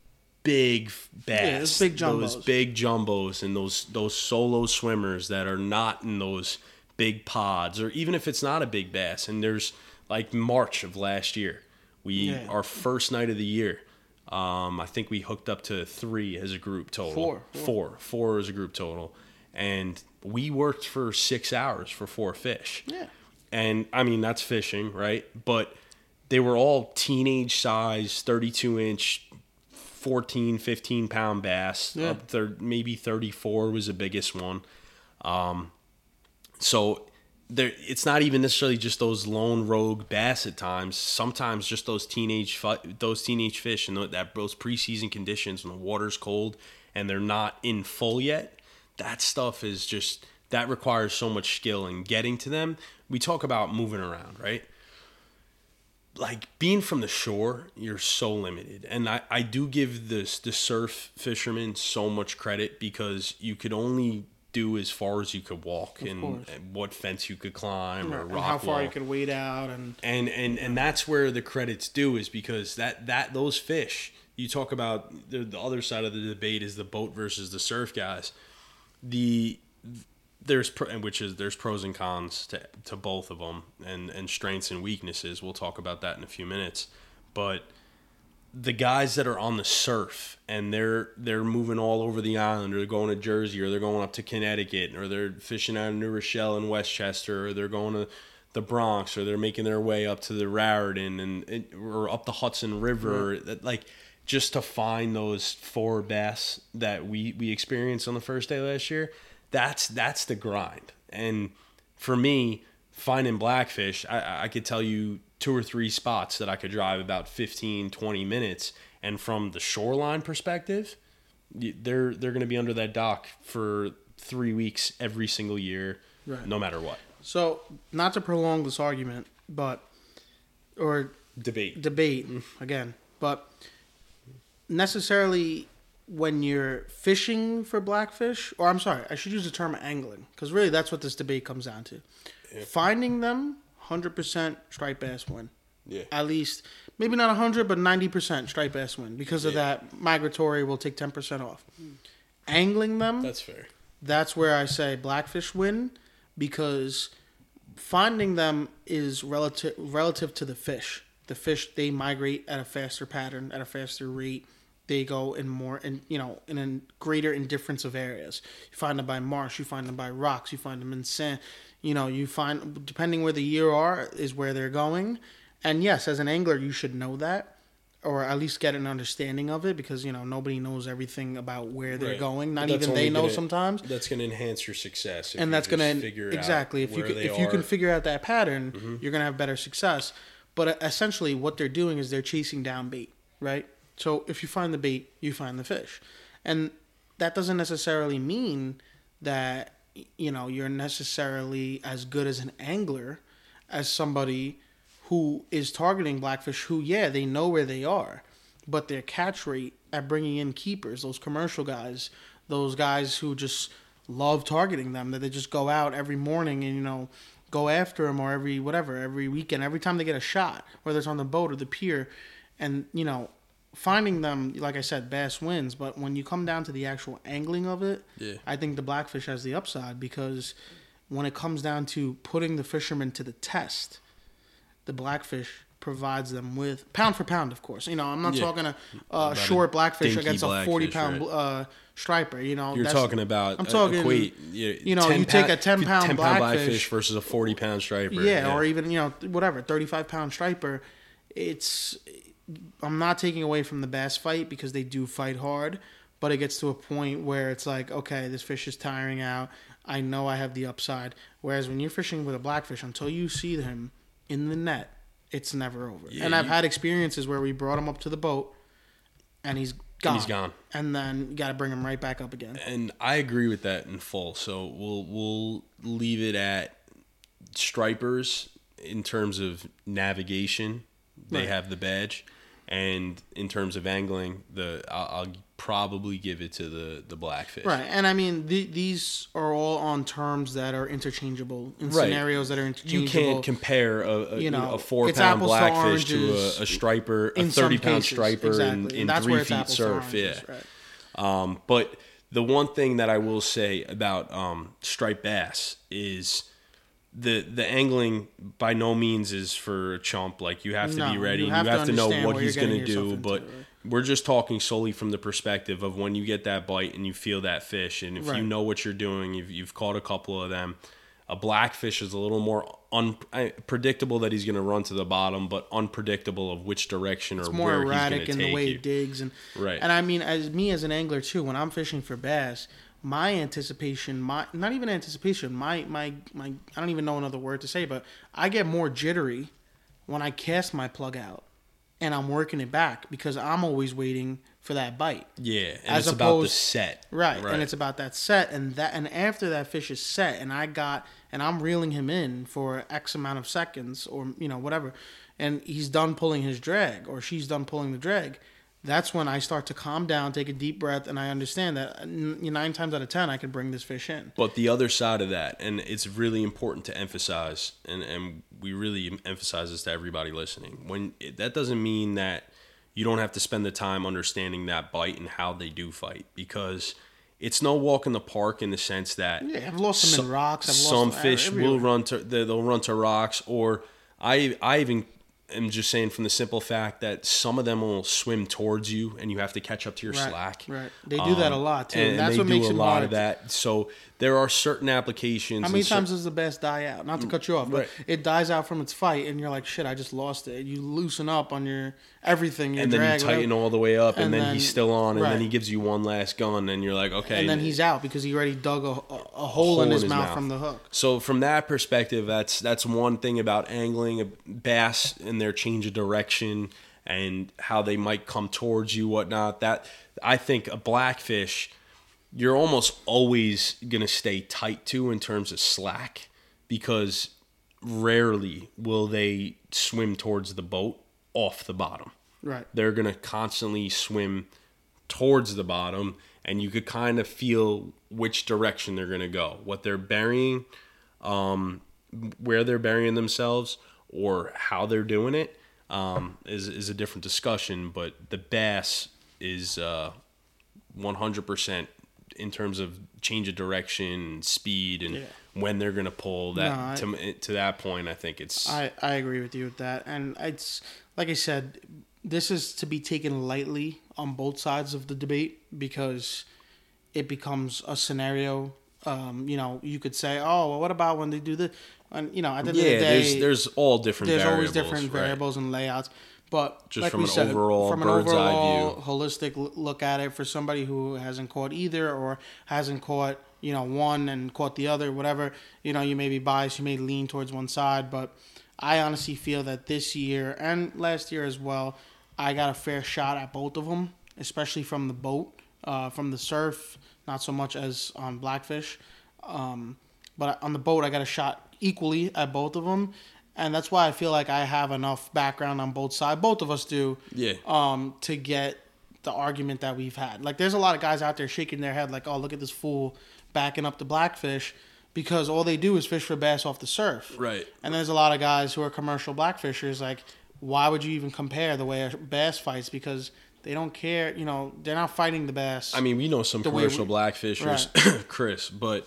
big bass, those big those jumbos. big jumbos, and those those solo swimmers that are not in those big pods, or even if it's not a big bass. And there's like March of last year, we Yeah. our first night of the year. Um, I think we hooked up to three as a group total. Four, four, four as a group total, and we worked for six hours for four fish. Yeah. And I mean, that's fishing, right? But they were all teenage size, 32 inch, 14, 15 pound bass. Yeah. Up there, maybe 34 was the biggest one. Um, so there, it's not even necessarily just those lone rogue bass at times. Sometimes just those teenage, those teenage fish and that those preseason conditions when the water's cold and they're not in full yet. That stuff is just that requires so much skill in getting to them. We talk about moving around, right? like being from the shore, you're so limited. And I, I do give this the surf fishermen so much credit because you could only do as far as you could walk and, and what fence you could climb or and how far wall. you could wade out and and and and that's where the credits due is because that that those fish you talk about the, the other side of the debate is the boat versus the surf guys. The there's pro- which is there's pros and cons to, to both of them and and strengths and weaknesses. We'll talk about that in a few minutes. But the guys that are on the surf and they're they're moving all over the island or they're going to Jersey or they're going up to Connecticut or they're fishing out of New Rochelle and Westchester or they're going to the Bronx or they're making their way up to the Raritan and, or up the Hudson River. That like just to find those four bass that we we experienced on the first day last year that's that's the grind. And for me finding blackfish I, I could tell you two or three spots that i could drive about 15 20 minutes. And from the shoreline perspective they're they're going to be under that dock for three weeks every single year Right. no matter what. So not to prolong this argument, but or debate. Debate mm. again, but necessarily when you're fishing for blackfish, or I'm sorry, I should use the term angling because really that's what this debate comes down to. Finding them, hundred percent striped bass win. yeah At least maybe not hundred, but ninety percent striped bass win because of Yeah. that migratory will take ten percent off. Hmm. Angling them, that's fair that's where I say blackfish win because finding them is relative relative to the fish. The fish they migrate at a faster pattern, at a faster rate. They go in more and you know in a greater indifference of areas. You find them by marsh, you find them by rocks, you find them in sand. You know, you find depending where the year are is where they're going. And yes, as an angler, you should know that, or at least get an understanding of it, because you know nobody knows everything about where they're Right. going. Not even they know gonna- sometimes that's going to enhance your success and you that's gonna figure exactly out if you can, if you can. Mm-hmm. figure out that pattern, you're gonna have better success. But uh, essentially, what they're doing is they're chasing down bait, right? So if you find the bait, you find the fish, and that doesn't necessarily mean that you know you're necessarily as good as an angler as somebody who is targeting blackfish. Who, yeah, they know where they are, but their catch rate at bringing in keepers, those commercial guys, those guys who just love targeting them, that they just go out every morning and you know go after them or every whatever every weekend, every time they get a shot, whether it's on the boat or the pier, and you know finding them, like I said, bass wins. But when you come down to the actual angling of it, Yeah. I think the blackfish has the upside because when it comes down to putting the fishermen to the test, the blackfish provides them with pound for pound, of course. You know, I'm not Yeah. talking a uh, a short blackfish dinky against a 40 pound right. uh, striper. You know, You're talking about I'm talking. equate, you, know, 10 you take a 10 pound 10 blackfish versus a 40 pound striper. yeah, or even you know whatever 35 pound striper it's i'm not taking away from the bass fight because they do fight hard but it gets to a point where it's like okay this fish is tiring out i know i have the upside whereas when you're fishing with a blackfish until you see him in the net it's never over Yeah, and i've you- had experiences where we brought him up to the boat and he's gone he's gone. and then you got to bring him right back up again and I agree with that in full. So we'll we'll leave it at stripers in terms of navigation. They Right. have the badge, and in terms of angling, the I'll, I'll probably give it to the the blackfish. Right, and I mean the, these are all on terms that are interchangeable in Right. scenarios that are interchangeable. You can't compare a, a, You know, a four pound apples to blackfish to, a, a striper, a thirty pound cases, striper exactly. in, in three feet surf. Yeah. right. Um, but the one thing that I will say about um, striped bass is the the angling by no means is for a chump. Like you have to No, be ready. you You have have, to to, know what what he's going to do. into, But right? we're just talking solely from the perspective of when you get that bite and you feel that fish, and if Right. you know what you're doing, you've you've caught a couple of them. A blackfish is a little more unpredictable that he's going to run to the bottom, but unpredictable of which direction or It's more where erratic he's in the way you. it digs, and Right. And I mean, as me as an angler too, when I'm fishing for bass, my anticipation, my not even anticipation, my my my, I don't even know another word to say, but I get more jittery when I cast my plug out and I'm working it back because I'm always waiting for that bite. Yeah, and As it's about the opposed- set. Right. And it's about that set and that and after that fish is set and I got and I'm reeling him in for X amount of seconds or you know, whatever. and he's done pulling his drag or she's done pulling the drag, that's when I start to calm down, take a deep breath, and I understand that nine times out of ten I can bring this fish in. But the other side of that, and it's really important to emphasize, and, and we really emphasize this to everybody listening. When that doesn't mean that you don't have to spend the time understanding that bite and how they do fight because it's no walk in the park in the sense that yeah, I've lost them in rocks. I've some fish will run to they'll run to rocks, or I I even am just saying from the simple fact that some of them will swim towards you and you have to catch up to your right, slack. Right. They do um, that a lot too. And, and that's what makes a lot of that. So there are certain applications. How many times does the bass die out? Not to cut you off, but right. it dies out from its fight, and you're like, "Shit, I just lost it." You loosen up on your everything, your and then drag, you tighten whatever. all the way up, and, and then, then, he's still on, and right. then he gives you one last gun, and you're like, "Okay." And then he's out because he already dug a, a, a hole, hole, in, his, in his mouth, mouth, from the hook. So from that perspective, that's that's one thing about angling a bass and their change of direction and how they might come towards you, whatnot. That I think a blackfish you're almost always to stay tight to in terms of slack because rarely will they swim towards the boat off the bottom. Right. They're to constantly swim towards the bottom and you could kind of feel which direction they're going to go, what they're burying, um, where they're burying themselves, or how they're doing it um, is, is a different discussion. But the bass is uh, 100% in terms of change of direction, speed, and yeah. when they're gonna pull. That no, I, to to that point, I think it's. I I agree with you with that, and it's like I said, this is to be taken lightly on both sides of the debate because it becomes a scenario. Um, you know, you could say, "Oh, well, what about when they do this?" And you know, at the yeah, end of the day, there's there's all different. There's always different right? variables and layouts. But just like from an said, overall from an bird's overall eye view, holistic look at it for somebody who hasn't caught either or hasn't caught you know one and caught the other, whatever you know, you may be biased, you may lean towards one side, but I honestly feel that this year and last year as well, I got a fair shot at both of them, especially from the boat, uh, from the surf, not so much as on blackfish, um, but on the boat I got a shot equally at both of them and that's why I feel like I have enough background on both sides. Both of us do. Yeah. Um, to get the argument that we've had. Like, there's a lot of guys out there shaking their head, like, "Oh, look at this fool backing up the blackfish," because all they do is fish for bass off the surf. Right. And there's a lot of guys who are commercial blackfishers. Like, why would you even compare the way a bass fights? Because they don't care. You know, they're not fighting the bass. I mean, we know some commercial we, blackfishers, right. Chris, but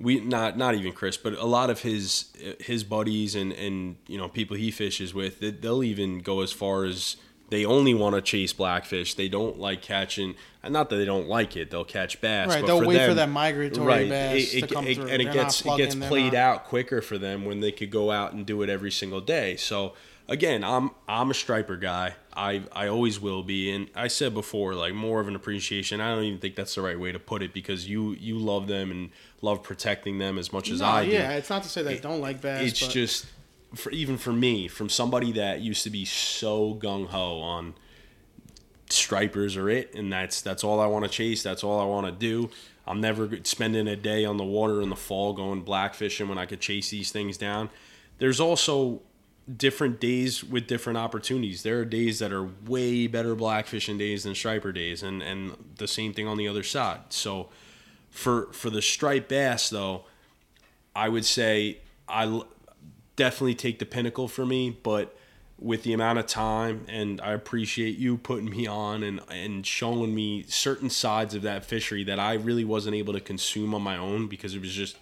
we not not even Chris, but a lot of his his buddies and and you know people he fishes with, they'll even go as far as they only want to chase blackfish. They don't like catching, and not that they don't like it. They'll catch bass. Right. they'll wait them, for that migratory right, bass it, it, to come it, through. And it They're gets it gets played out quicker for them when they could go out and do it every single day. So again, I'm I'm a striper guy. I I always will be, and I said before, like more of an appreciation. I don't even think that's the right way to put it because you you love them and love protecting them as much as no, I do. Yeah, it's not to say that I don't like bass. It's but... just for even for me, from somebody that used to be so gung ho on stripers are it, and that's that's all I want to chase. That's all I want to do. I'm never spending a day on the water in the fall going black fishing when I could chase these things down. There's also different days with different opportunities. There are days that are way better blackfishing days than striper days, and and the same thing on the other side. So for for the striped bass though, I would say I definitely take the pinnacle for me, but with the amount of time and I appreciate you putting me on and and showing me certain sides of that fishery that I really wasn't able to consume on my own because it was just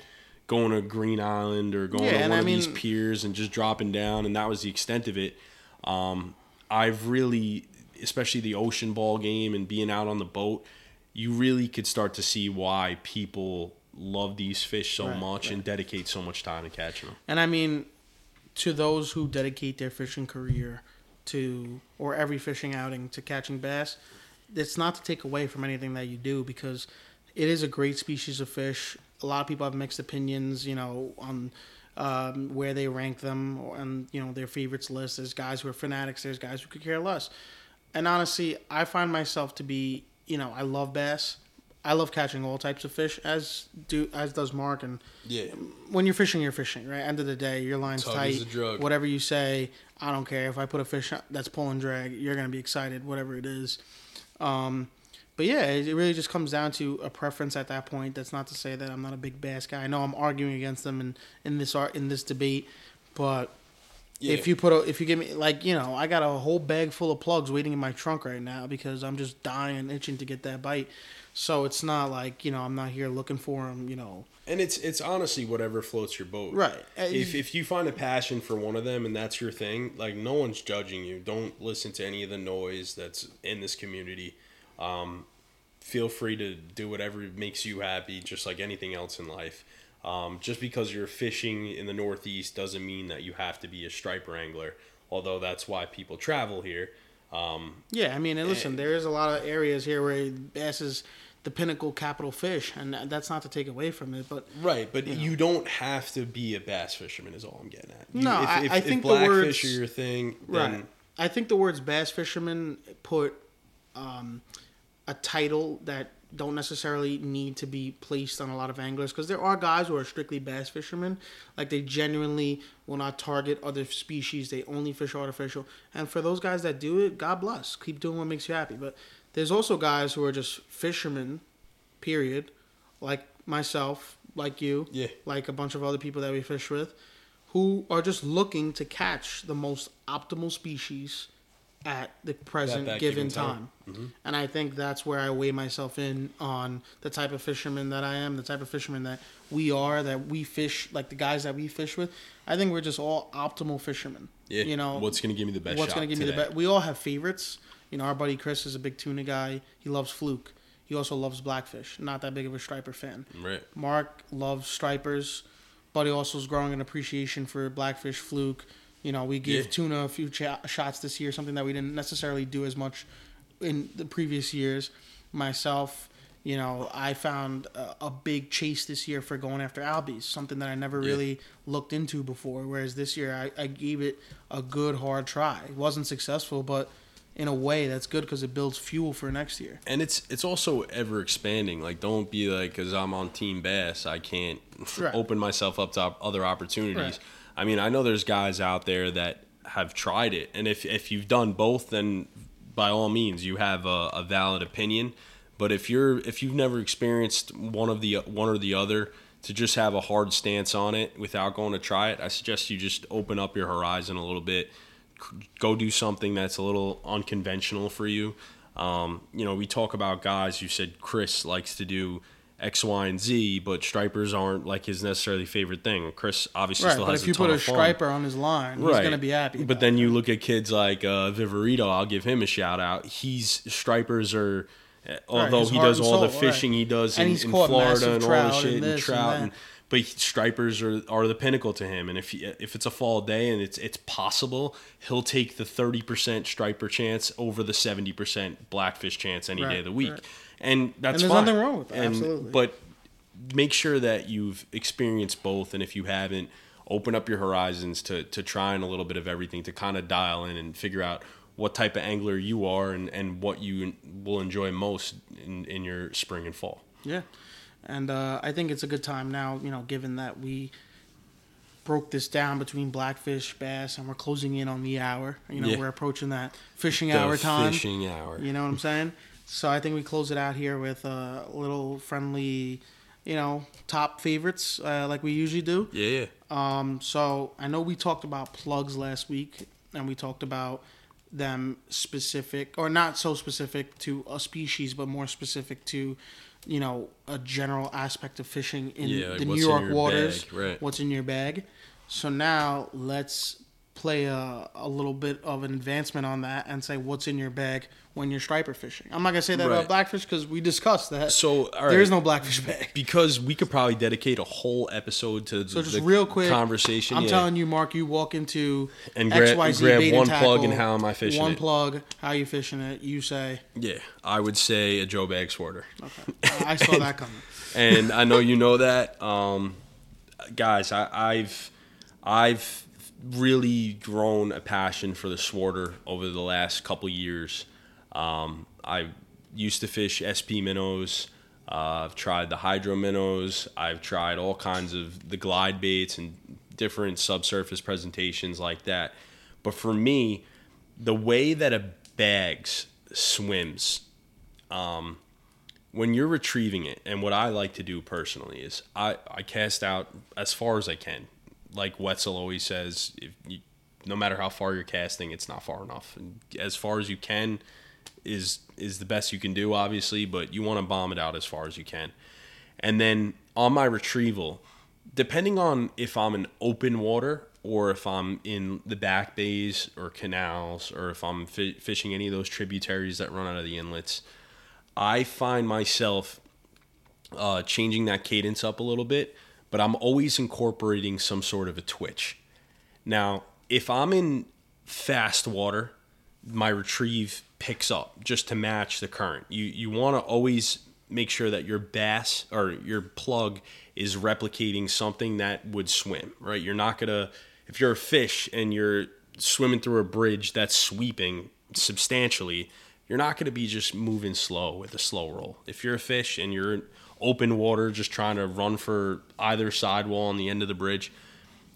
going to Green Island or going yeah, to one I of mean, these piers and just dropping down, and that was the extent of it. Um, I've really, especially the ocean ball game and being out on the boat, you really could start to see why people love these fish so right, much right. and dedicate so much time to catching them. And I mean, to those who dedicate their fishing career to or every fishing outing to catching bass, it's not to take away from anything that you do because it is a great species of fish a lot of people have mixed opinions, you know, on um, where they rank them and you know their favorites list. There's guys who are fanatics. There's guys who could care less. And honestly, I find myself to be, you know, I love bass. I love catching all types of fish, as do as does Marc. And Yeah. when you're fishing, you're fishing, right? End of the day, your line's Tug tight. is a drug. Whatever you say, I don't care. If I put a fish that's pulling drag, you're gonna be excited, whatever it is. Um, but yeah, it really just comes down to a preference at that point. That's not to say that I'm not a big bass guy. I know I'm arguing against them in, in this art in this debate, but Yeah. if you put a, if you give me like you know I got a whole bag full of plugs waiting in my trunk right now because I'm just dying itching to get that bite. So it's not like you know I'm not here looking for them. You know, And it's it's honestly whatever floats your boat. Right. Uh, if if you find a passion for one of them and that's your thing, like no one's judging you. Don't listen to any of the noise that's in this community. Um, feel free to do whatever makes you happy, just like anything else in life. Um, just because you're fishing in the Northeast doesn't mean that you have to be a striper angler. Although that's why people travel here. Um, yeah. I mean, and listen, Eh. there is a lot of areas here where bass is the pinnacle capital fish, and that's not to take away from it, but Right, but you don't have to be a bass fisherman. Is all I'm getting at. You, No, if, I- if, I if think the words- are your thing, Right. I think the words bass fisherman put um, a title that don't necessarily need to be placed on a lot of anglers because there are guys who are strictly bass fishermen. Like they genuinely will not target other species. They only fish artificial. And for those guys that do it, God bless. Keep doing what makes you happy. But there's also guys who are just fishermen, period, like myself, like you, Yeah. like a bunch of other people that we fish with, who are just looking to catch the most optimal species at the present that given, given time. time. Mm-hmm. And I think that's where I weigh myself in on the type of fisherman that I am, the type of fisherman that we are, that we fish, like the guys that we fish with. I think we're just all optimal fishermen. yeah, You know, what's going to give me the best? what's going to give me the best? We all have favorites. You know, our buddy Chris is a big tuna guy. He loves fluke. He also loves blackfish. Not that big of a striper fan. Right. Marc loves stripers, but he also is growing an appreciation for blackfish, fluke. You know, we give Yeah. tuna a few ch- shots this year, something that we didn't necessarily do as much in the previous years. Myself, you know, I found a, a big chase this year for going after albies, something that I never Yeah. really looked into before. Whereas this year, I, I gave it a good hard try. It wasn't successful, but in a way, that's good because it builds fuel for next year. And it's it's also ever expanding. Like, don't be like, because I'm on Team Bass, I can't Right. open myself up to op- other opportunities. Right. I mean, I know there's guys out there that have tried it, and if if you've done both, then by all means, you have a, a valid opinion. But if you're if you've never experienced one of the one or the other, to just have a hard stance on it without going to try it, I suggest you just open up your horizon a little bit. Go do something that's a little unconventional for you. Um, you know, we talk about guys. You said Chris likes to do X, Y, and Z, but stripers aren't like his necessarily favorite thing. Chris obviously Right, still but has But if you a put a striper on his line, he's gonna be happy. But then it. you look at kids like uh, Viverito. I'll give him a shout out. He's stripers are. uh, Although his he does all the soul, right. fishing he does And in, in Florida and all the trout shit and and, this and trout, and, but stripers are, are the pinnacle to him. And if he, if it's a fall day and it's it's possible, he'll take the thirty percent striper chance over the seventy percent blackfish chance any day of the week, right. And that's there's fine. nothing wrong with that, And- absolutely. But make sure that you've experienced both, and if you haven't, open up your horizons to to trying a little bit of everything to kind of dial in and figure out what type of angler you are and, and what you will enjoy most in, in your spring and fall. Yeah, and uh, I think it's a good time now. You know, given that we broke this down between blackfish, bass, and we're closing in on the hour. You know, Yeah. we're approaching that fishing The hour time. Fishing hour. You know what I'm saying? So I think we close it out here with a little friendly, you know, top favorites uh, like we usually do. Yeah, yeah. Um, so I know we talked about plugs last week, and we talked about them specific or not so specific to a species, but more specific to, you know, a general aspect of fishing in Yeah, like the New what's in York your waters. bag, right. What's in your bag? So now let's play a, a little bit of an advancement on that and say what's in your bag when you're striper fishing. I'm not gonna say that Right. about blackfish because we discussed that. So all there is right. no blackfish bag. because we could probably dedicate a whole episode to So just real quick conversation. I'm yeah. telling you, Marc, you walk into And grab- XYZ grab one tackle, plug and how am I fishing One it? plug, how you fishing it? You say, yeah, I would say a Joe Baggs Swarter. okay, I saw that coming. and I know you know that. Um, guys, I, I've I've really grown a passion for the swarter over the last couple years. Um, I used to fish SP minnows. Uh, I've tried the hydro minnows. I've tried all kinds of the glide baits and different subsurface presentations like that. But for me, the way that a Baggs swims, um, when you're retrieving it, and what I like to do personally is I, I cast out as far as I can. Like Wetzel always says, you, no matter how far you're casting, it's not far enough. And as far as you can is is the best you can do, obviously, but you want to bomb it out as far as you can. And then on my retrieval, depending on if I'm in open water or if I'm in the back bays or canals or if I'm fi- fishing any of those tributaries that run out of the inlets, I find myself uh, changing that cadence up a little bit, but I'm always incorporating some sort of a twitch. Now, if I'm in fast water, my retrieve picks up just to match the current. You you want to always make sure that your bass or your plug is replicating something that would swim, right? You're not going to if you're a fish and you're swimming through a bridge that's sweeping substantially, you're not going to be just moving slow with a slow roll. If you're a fish and you're open water just trying to run for either sidewall on the end of the bridge,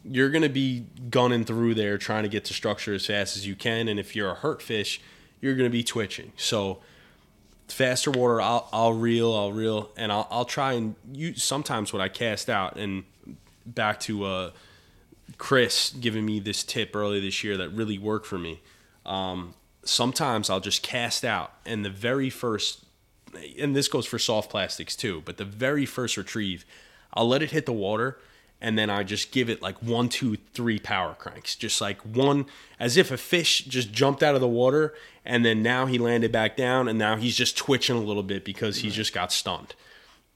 you're going to be gunning through there trying to get to structure as fast as you can. And if you're a hurt fish, you're going to be twitching. So faster water, I'll, I'll reel, I'll reel, and I'll, I'll try and use sometimes what I cast out. And back to uh, Chris giving me this tip earlier this year that really worked for me. Um, sometimes I'll just cast out, and the very first, and this goes for soft plastics too, but the very first retrieve, I'll let it hit the water and then I just give it like one, two, three power cranks, just like one, as if a fish just jumped out of the water and then now he landed back down and now he's just twitching a little bit because he just got stunned.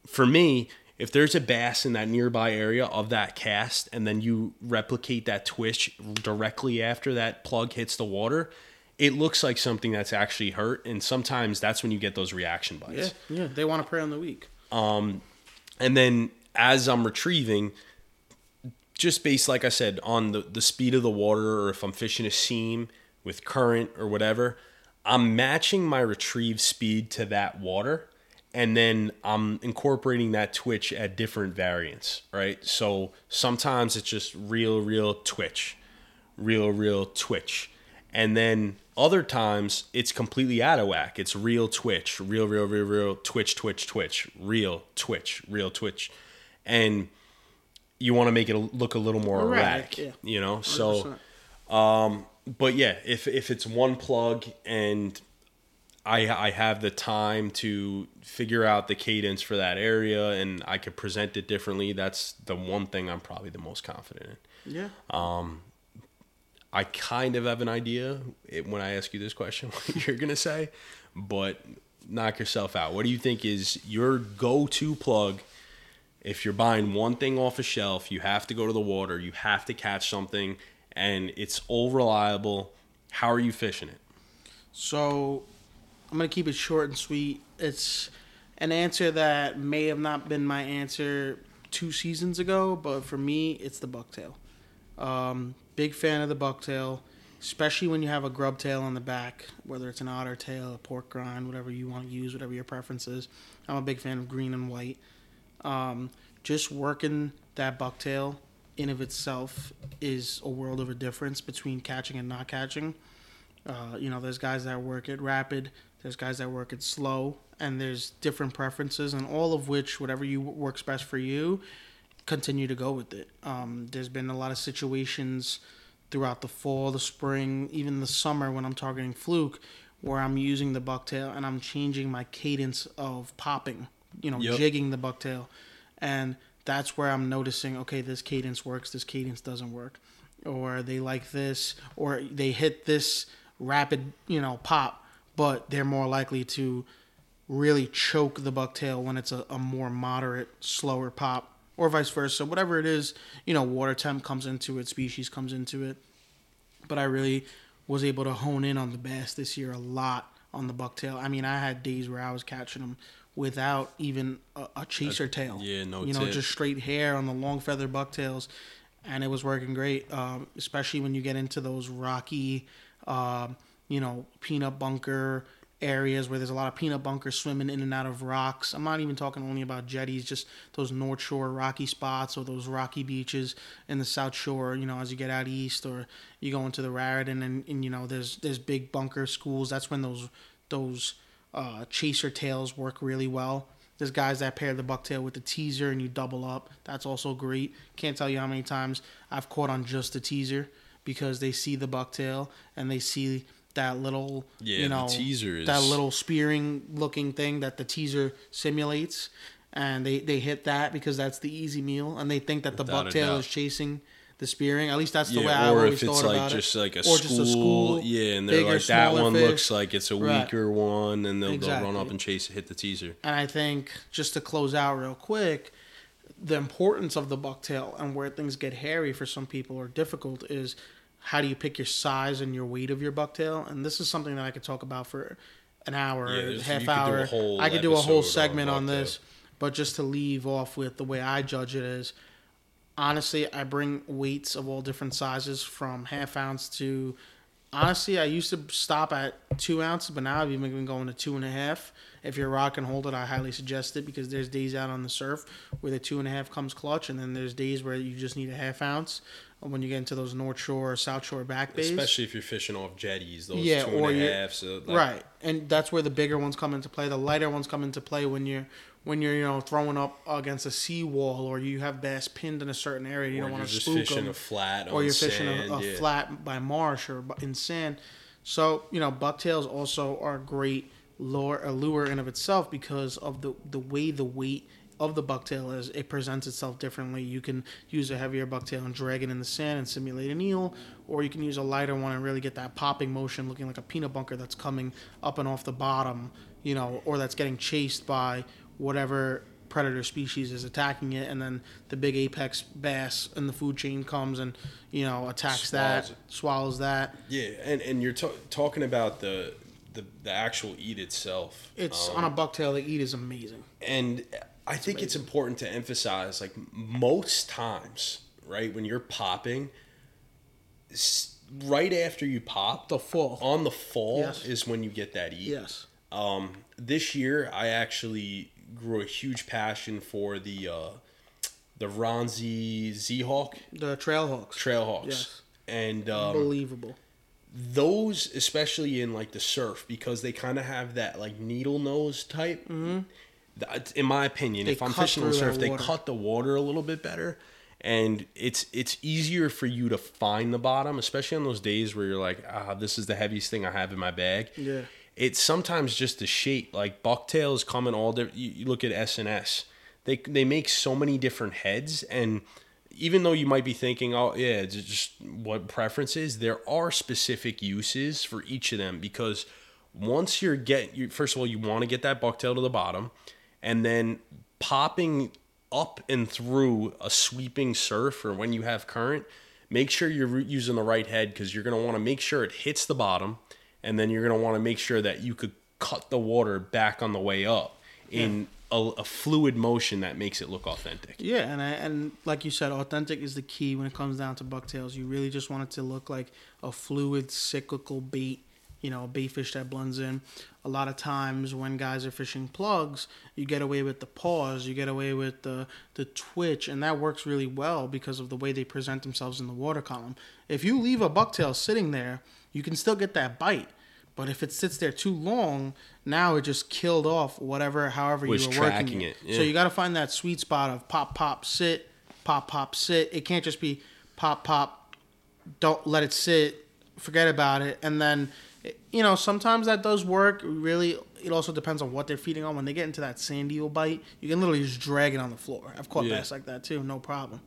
For me, if there's a bass in that nearby area of that cast and then you replicate that twitch directly after that plug hits the water, it looks like something that's actually hurt and sometimes that's when you get those reaction bites. Yeah, yeah, they want to prey on the weak. Um, and then as I'm retrieving, just based, like I said, on the, the speed of the water or if I'm fishing a seam with current or whatever, I'm matching my retrieve speed to that water. And then I'm incorporating that twitch at different variants, right? So sometimes it's just reel, reel twitch, reel, reel twitch. And then other times it's completely out of whack. It's reel twitch, reel, reel, reel, reel twitch, twitch, twitch, reel twitch, reel twitch. And you want to make it look a little more Erratic, erratic, yeah. you know. So, um, but yeah, if if it's one plug and I I have the time to figure out the cadence for that area and I could present it differently, that's the one thing I'm probably the most confident in. Yeah. Um, I kind of have an idea when I ask you this question what you're gonna say, but knock yourself out. What do you think is your go-to plug? If you're buying one thing off a shelf, you have to go to the water, you have to catch something, and it's all reliable. How are you fishing it? So I'm gonna keep it short and sweet. It's an answer that may have not been my answer two seasons ago, but for me, it's the bucktail. Um, big fan of the bucktail, especially when you have a grub tail on the back, whether it's an otter tail, a pork rind, whatever you want to use, whatever your preference is. I'm a big fan of green and white. Um, just working that bucktail in of itself is a world of a difference between catching and not catching. Uh, you know, there's guys that work it rapid, there's guys that work it slow, and there's different preferences, and all of which, whatever you works best for you, continue to go with it. Um, there's been a lot of situations throughout the fall, the spring, even the summer when I'm targeting fluke, where I'm using the bucktail and I'm changing my cadence of popping, you know, Yep. jigging the bucktail, and that's where I'm noticing, okay, this cadence works, this cadence doesn't work, or they like this, or they hit this rapid, you know, pop, but they're more likely to really choke the bucktail when it's a, a more moderate, slower pop, or vice versa. Whatever it is, you know, water temp comes into it, species comes into it. But I really was able to hone in on the bass this year a lot on the bucktail. I mean, I had days where I was catching them without even a, a chaser tail. yeah, no You know, tip. just straight hair on the long feather bucktails, and it was working great. Um, especially when you get into those rocky, um, you know, peanut bunker areas where there's a lot of peanut bunkers swimming in and out of rocks. I'm not even talking only about jetties, just those North Shore rocky spots or those rocky beaches in the South Shore. You know, as you get out east or you go into the Raritan, and, and you know, there's there's big bunker schools. That's when those those uh, chaser tails work really well. There's guys that pair the bucktail with the teaser and you double up. That's also great. Can't tell you how many times I've caught on just the teaser because they see the bucktail and they see that little Yeah, you know teaser is- that little spearing looking thing that the teaser simulates and they they hit that because that's the easy meal and they think that the Without bucktail is chasing the spearing at least that's the way I or always if it's thought like about just it like a or school, just a school yeah, and they're bigger, like that one fish. looks like it's a Right. weaker one, and they'll, they'll run up and chase, hit the teaser. And I think just to close out real quick, the importance of the bucktail and where things get hairy for some people or difficult is how do you pick your size and your weight of your bucktail? And this is something that I could talk about for an hour, Yeah, half you could do a hour. I could do a whole episode on segment on this. But just to leave off with the way I judge it is honestly, I bring weights of all different sizes from half ounce to honestly, I used to stop at two ounces, but now I've even been going to two and a half. If you're rock and hold it, I highly suggest it because there's days out on the surf where the two and a half comes clutch, and then there's days where you just need a half ounce when you get into those North Shore or South Shore back bays. Especially if you're fishing off jetties, those Yeah, two and or a half. So like, right, and that's where the bigger ones come into play. The lighter ones come into play when you're when you're you know throwing up against a seawall or you have bass pinned in a certain area. You don't want to spook fishing them a flat, or you're fishing a, a yeah. flat by marsh or in sand. So you know, bucktails also are great lure, a lure in of itself because of the the way the weight of the bucktail is. It presents itself differently. You can use a heavier bucktail and drag it in the sand and simulate an eel, or you can use a lighter one and really get that popping motion, looking like a peanut bunker that's coming up and off the bottom. You know, or that's getting chased by whatever predator species is attacking it, and then the big apex bass in the food chain comes and you know attacks Swallows that, it. swallows that. Yeah, and and you're ta- talking about the, the the actual eat itself. It's Um, on a bucktail. The eat is amazing. and I think it's important to emphasize, like most times, right when you're popping, right after you pop, The fall. on the fall Yes. is when you get that eat. Yes. Um, this year, I actually grew a huge passion for the uh, the RonZ Z Hawk The trail hooks. Trailhawks, Yes. and um, Unbelievable. those especially in like the surf because they kind of have that like needle nose type mm-hmm. In my opinion They if i'm fishing on surf they cut the water a little bit better. And it's it's easier for you to find the bottom especially on those days where you're like ah this is the heaviest thing i have in my bag. Yeah. it's sometimes just the shape. Like bucktails come in all different you, you look at s&s they, they make so many different heads and even though you might be thinking oh yeah it's just what preferences there are specific uses for each of them because once you're get you first of all you want to get that bucktail to the bottom and then popping up and through a sweeping surf or when you have current make sure you're using the right head because you're going to want to make sure it hits the bottom and then you're going to want to make sure that you could cut the water back on the way up in a, a fluid motion that makes it look authentic Yeah, and I, and like you said, authentic is the key when it comes down to bucktails. You really just want it to look like a fluid, cyclical bait. You know, a bait fish that blends in. A lot of times when guys are fishing plugs, you get away with the pause, you get away with the the twitch, and that works really well because of the way they present themselves in the water column. If you leave a bucktail sitting there, you can still get that bite. But if it sits there too long, now it just killed off whatever, however Was you were working it. it, So you got to find that sweet spot of pop, pop, sit, pop, pop, sit. It can't just be pop, pop, don't let it sit, forget about it, and then you know sometimes that does work. Really, it also depends on what they're feeding on. When they get into that sand eel bite, you can literally just drag it on the floor. I've caught Yeah. bass like that too, no problem.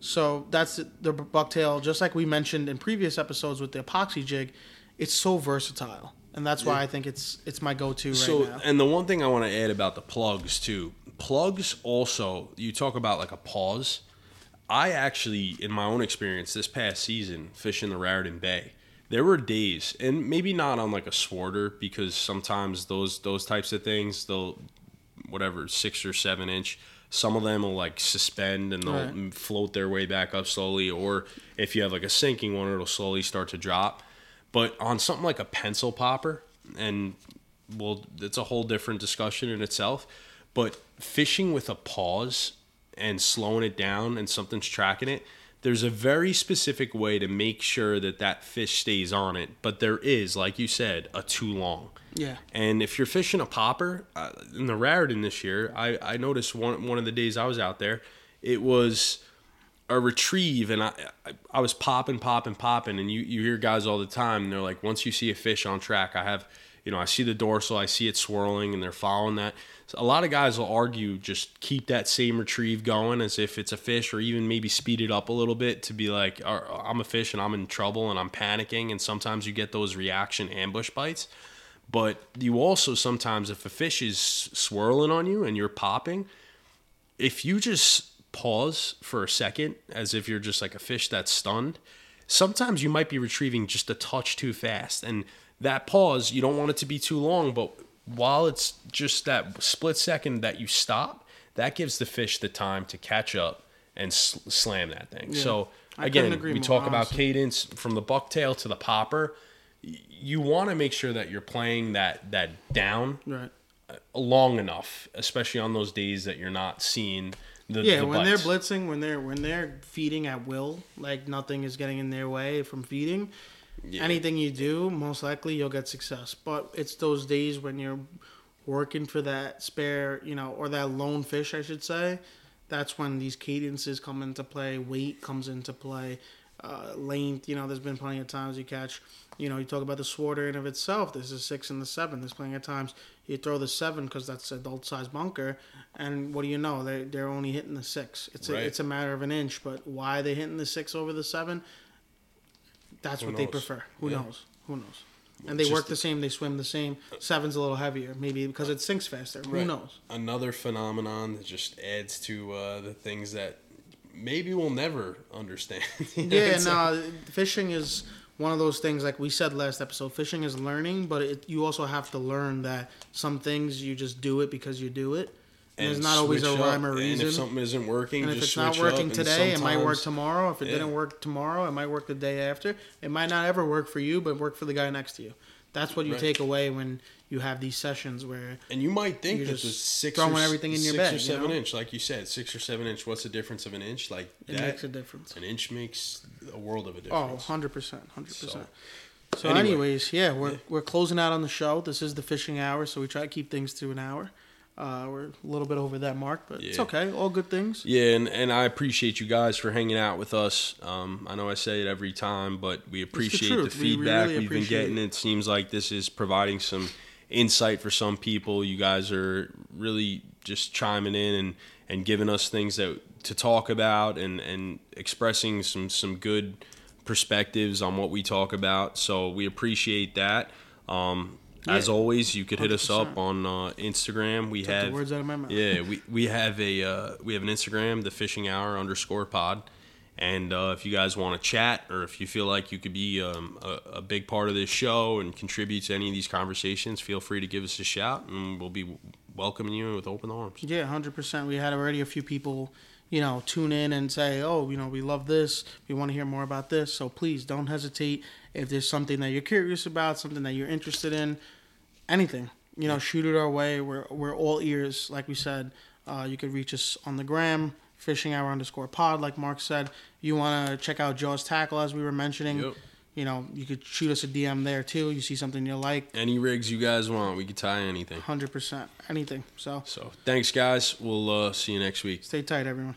So that's the, the bucktail. Just like we mentioned in previous episodes with the epoxy jig, it's so versatile, and that's why I think it's it's my go-to right so now. and the one thing i want to add about the plugs too plugs also you talk about like a pause i actually in my own experience this past season fishing the raritan bay there were days and maybe not on like a swarter because sometimes those those types of things they'll whatever six or seven inch some of them will like suspend and they'll Right. float their way back up slowly or if you have like a sinking one it'll slowly start to drop but on something like a pencil popper and well, it's a whole different discussion in itself. But fishing with a pause and slowing it down and something's tracking it, there's a very specific way to make sure that that fish stays on it. But there is, like you said, a too long. Yeah. And if you're fishing a popper uh, in the Raritan this year, I, I noticed one one of the days I was out there, it was a retrieve, and I I, I was popping, popping, popping, and you you hear guys all the time, and they're like, once you see a fish on track, I have, you know, I see the dorsal, I see it swirling, and they're following that. So a lot of guys will argue just keep that same retrieve going as if it's a fish, or even maybe speed it up a little bit to be like, uh, I'm a fish and I'm in trouble and I'm panicking, and sometimes you get those reaction ambush bites. But you also sometimes, if a fish is swirling on you and you're popping, if you just pause for a second, as if you're just like a fish that's stunned, sometimes you might be retrieving just a touch too fast. And that pause, you don't want it to be too long, but while it's just that split second that you stop, that gives the fish the time to catch up and sl- slam that thing. Yeah. So again, we talk more, about cadence from the bucktail to the popper. You want to make sure that you're playing that that down right. Uh, long enough, especially on those days that you're not seeing the, yeah, the when bites. they're blitzing, when they're when they're feeding at will, like nothing is getting in their way from feeding. Yeah. Anything you do, most likely you'll get success. But it's those days when you're working for that spare, you know, or that lone fish, I should say. That's when these cadences come into play. Weight comes into play. Uh, length, you know, there's been plenty of times you catch you know, you talk about the Swarter in of itself. There's a six and the seven. There's plenty of times you throw the seven because that's adult size bunker, and what do you know? They they're only hitting the six. It's right. a, it's a matter of an inch. But why are they hitting the six over the seven? That's Who what knows? they prefer. Who yeah. knows? Who knows? And they work the same. They swim the same. Seven's a little heavier, maybe because it sinks faster. Right. Who knows? Another phenomenon that just adds to uh, the things that maybe we'll never understand. yeah, no, fishing is one of those things like we said last episode fishing is learning but it, you also have to learn that some things you just do it because you do it and, there's not always a rhyme or reason and if something isn't working and if it's not working today it might work tomorrow if it yeah. didn't work tomorrow it might work the day after it might not ever work for you but work for the guy next to you that's what you right. take away when you have these sessions where and you might think that the six throwing or, everything in your bag, or seven you know? inch, like you said, six or seven inch. What's the difference of an inch? Like it that, makes a difference. An inch makes a world of a oh, difference. Oh, 100 percent, hundred percent. So, anyway, anyways, yeah, we're yeah. we're closing out on the show. This is the fishing hour, so we try to keep things to an hour. Uh, we're a little bit over that mark, but yeah. it's okay. All good things. Yeah, and, and I appreciate you guys for hanging out with us. Um, I know I say it every time, but we appreciate the, the, feedback we really we've been getting. It. it seems like this is providing some insight for some people. You guys are really just chiming in and, and giving us things that to talk about and, and expressing some, some good perspectives on what we talk about. So we appreciate that. Um, yeah. As always, you could hit 100%. us up on uh, Instagram. We Took have words out of my mouth. Yeah, we, we have a uh, we have an Instagram, the Fishing Hour underscore Pod, and uh, if you guys want to chat or if you feel like you could be um, a, a, big part of this show and contribute to any of these conversations, feel free to give us a shout, and we'll be welcoming you with open arms. Yeah, hundred percent. We had already a few people you know, tune in and say, oh, you know, we love this. We want to hear more about this. So please don't hesitate. If there's something that you're curious about, something that you're interested in, anything, you know, shoot it our way. We're, we're all ears. Like we said, uh, you could reach us on the gram, fishing hour underscore pod, like Marc said. You want to check out Jaws Tackle, as we were mentioning. Yep. You know, you could shoot us a DM there too. You see something you like. Any rigs you guys want, we could tie anything. Hundred percent, anything. So. So thanks, guys. We'll uh, see you next week. Stay tight, everyone.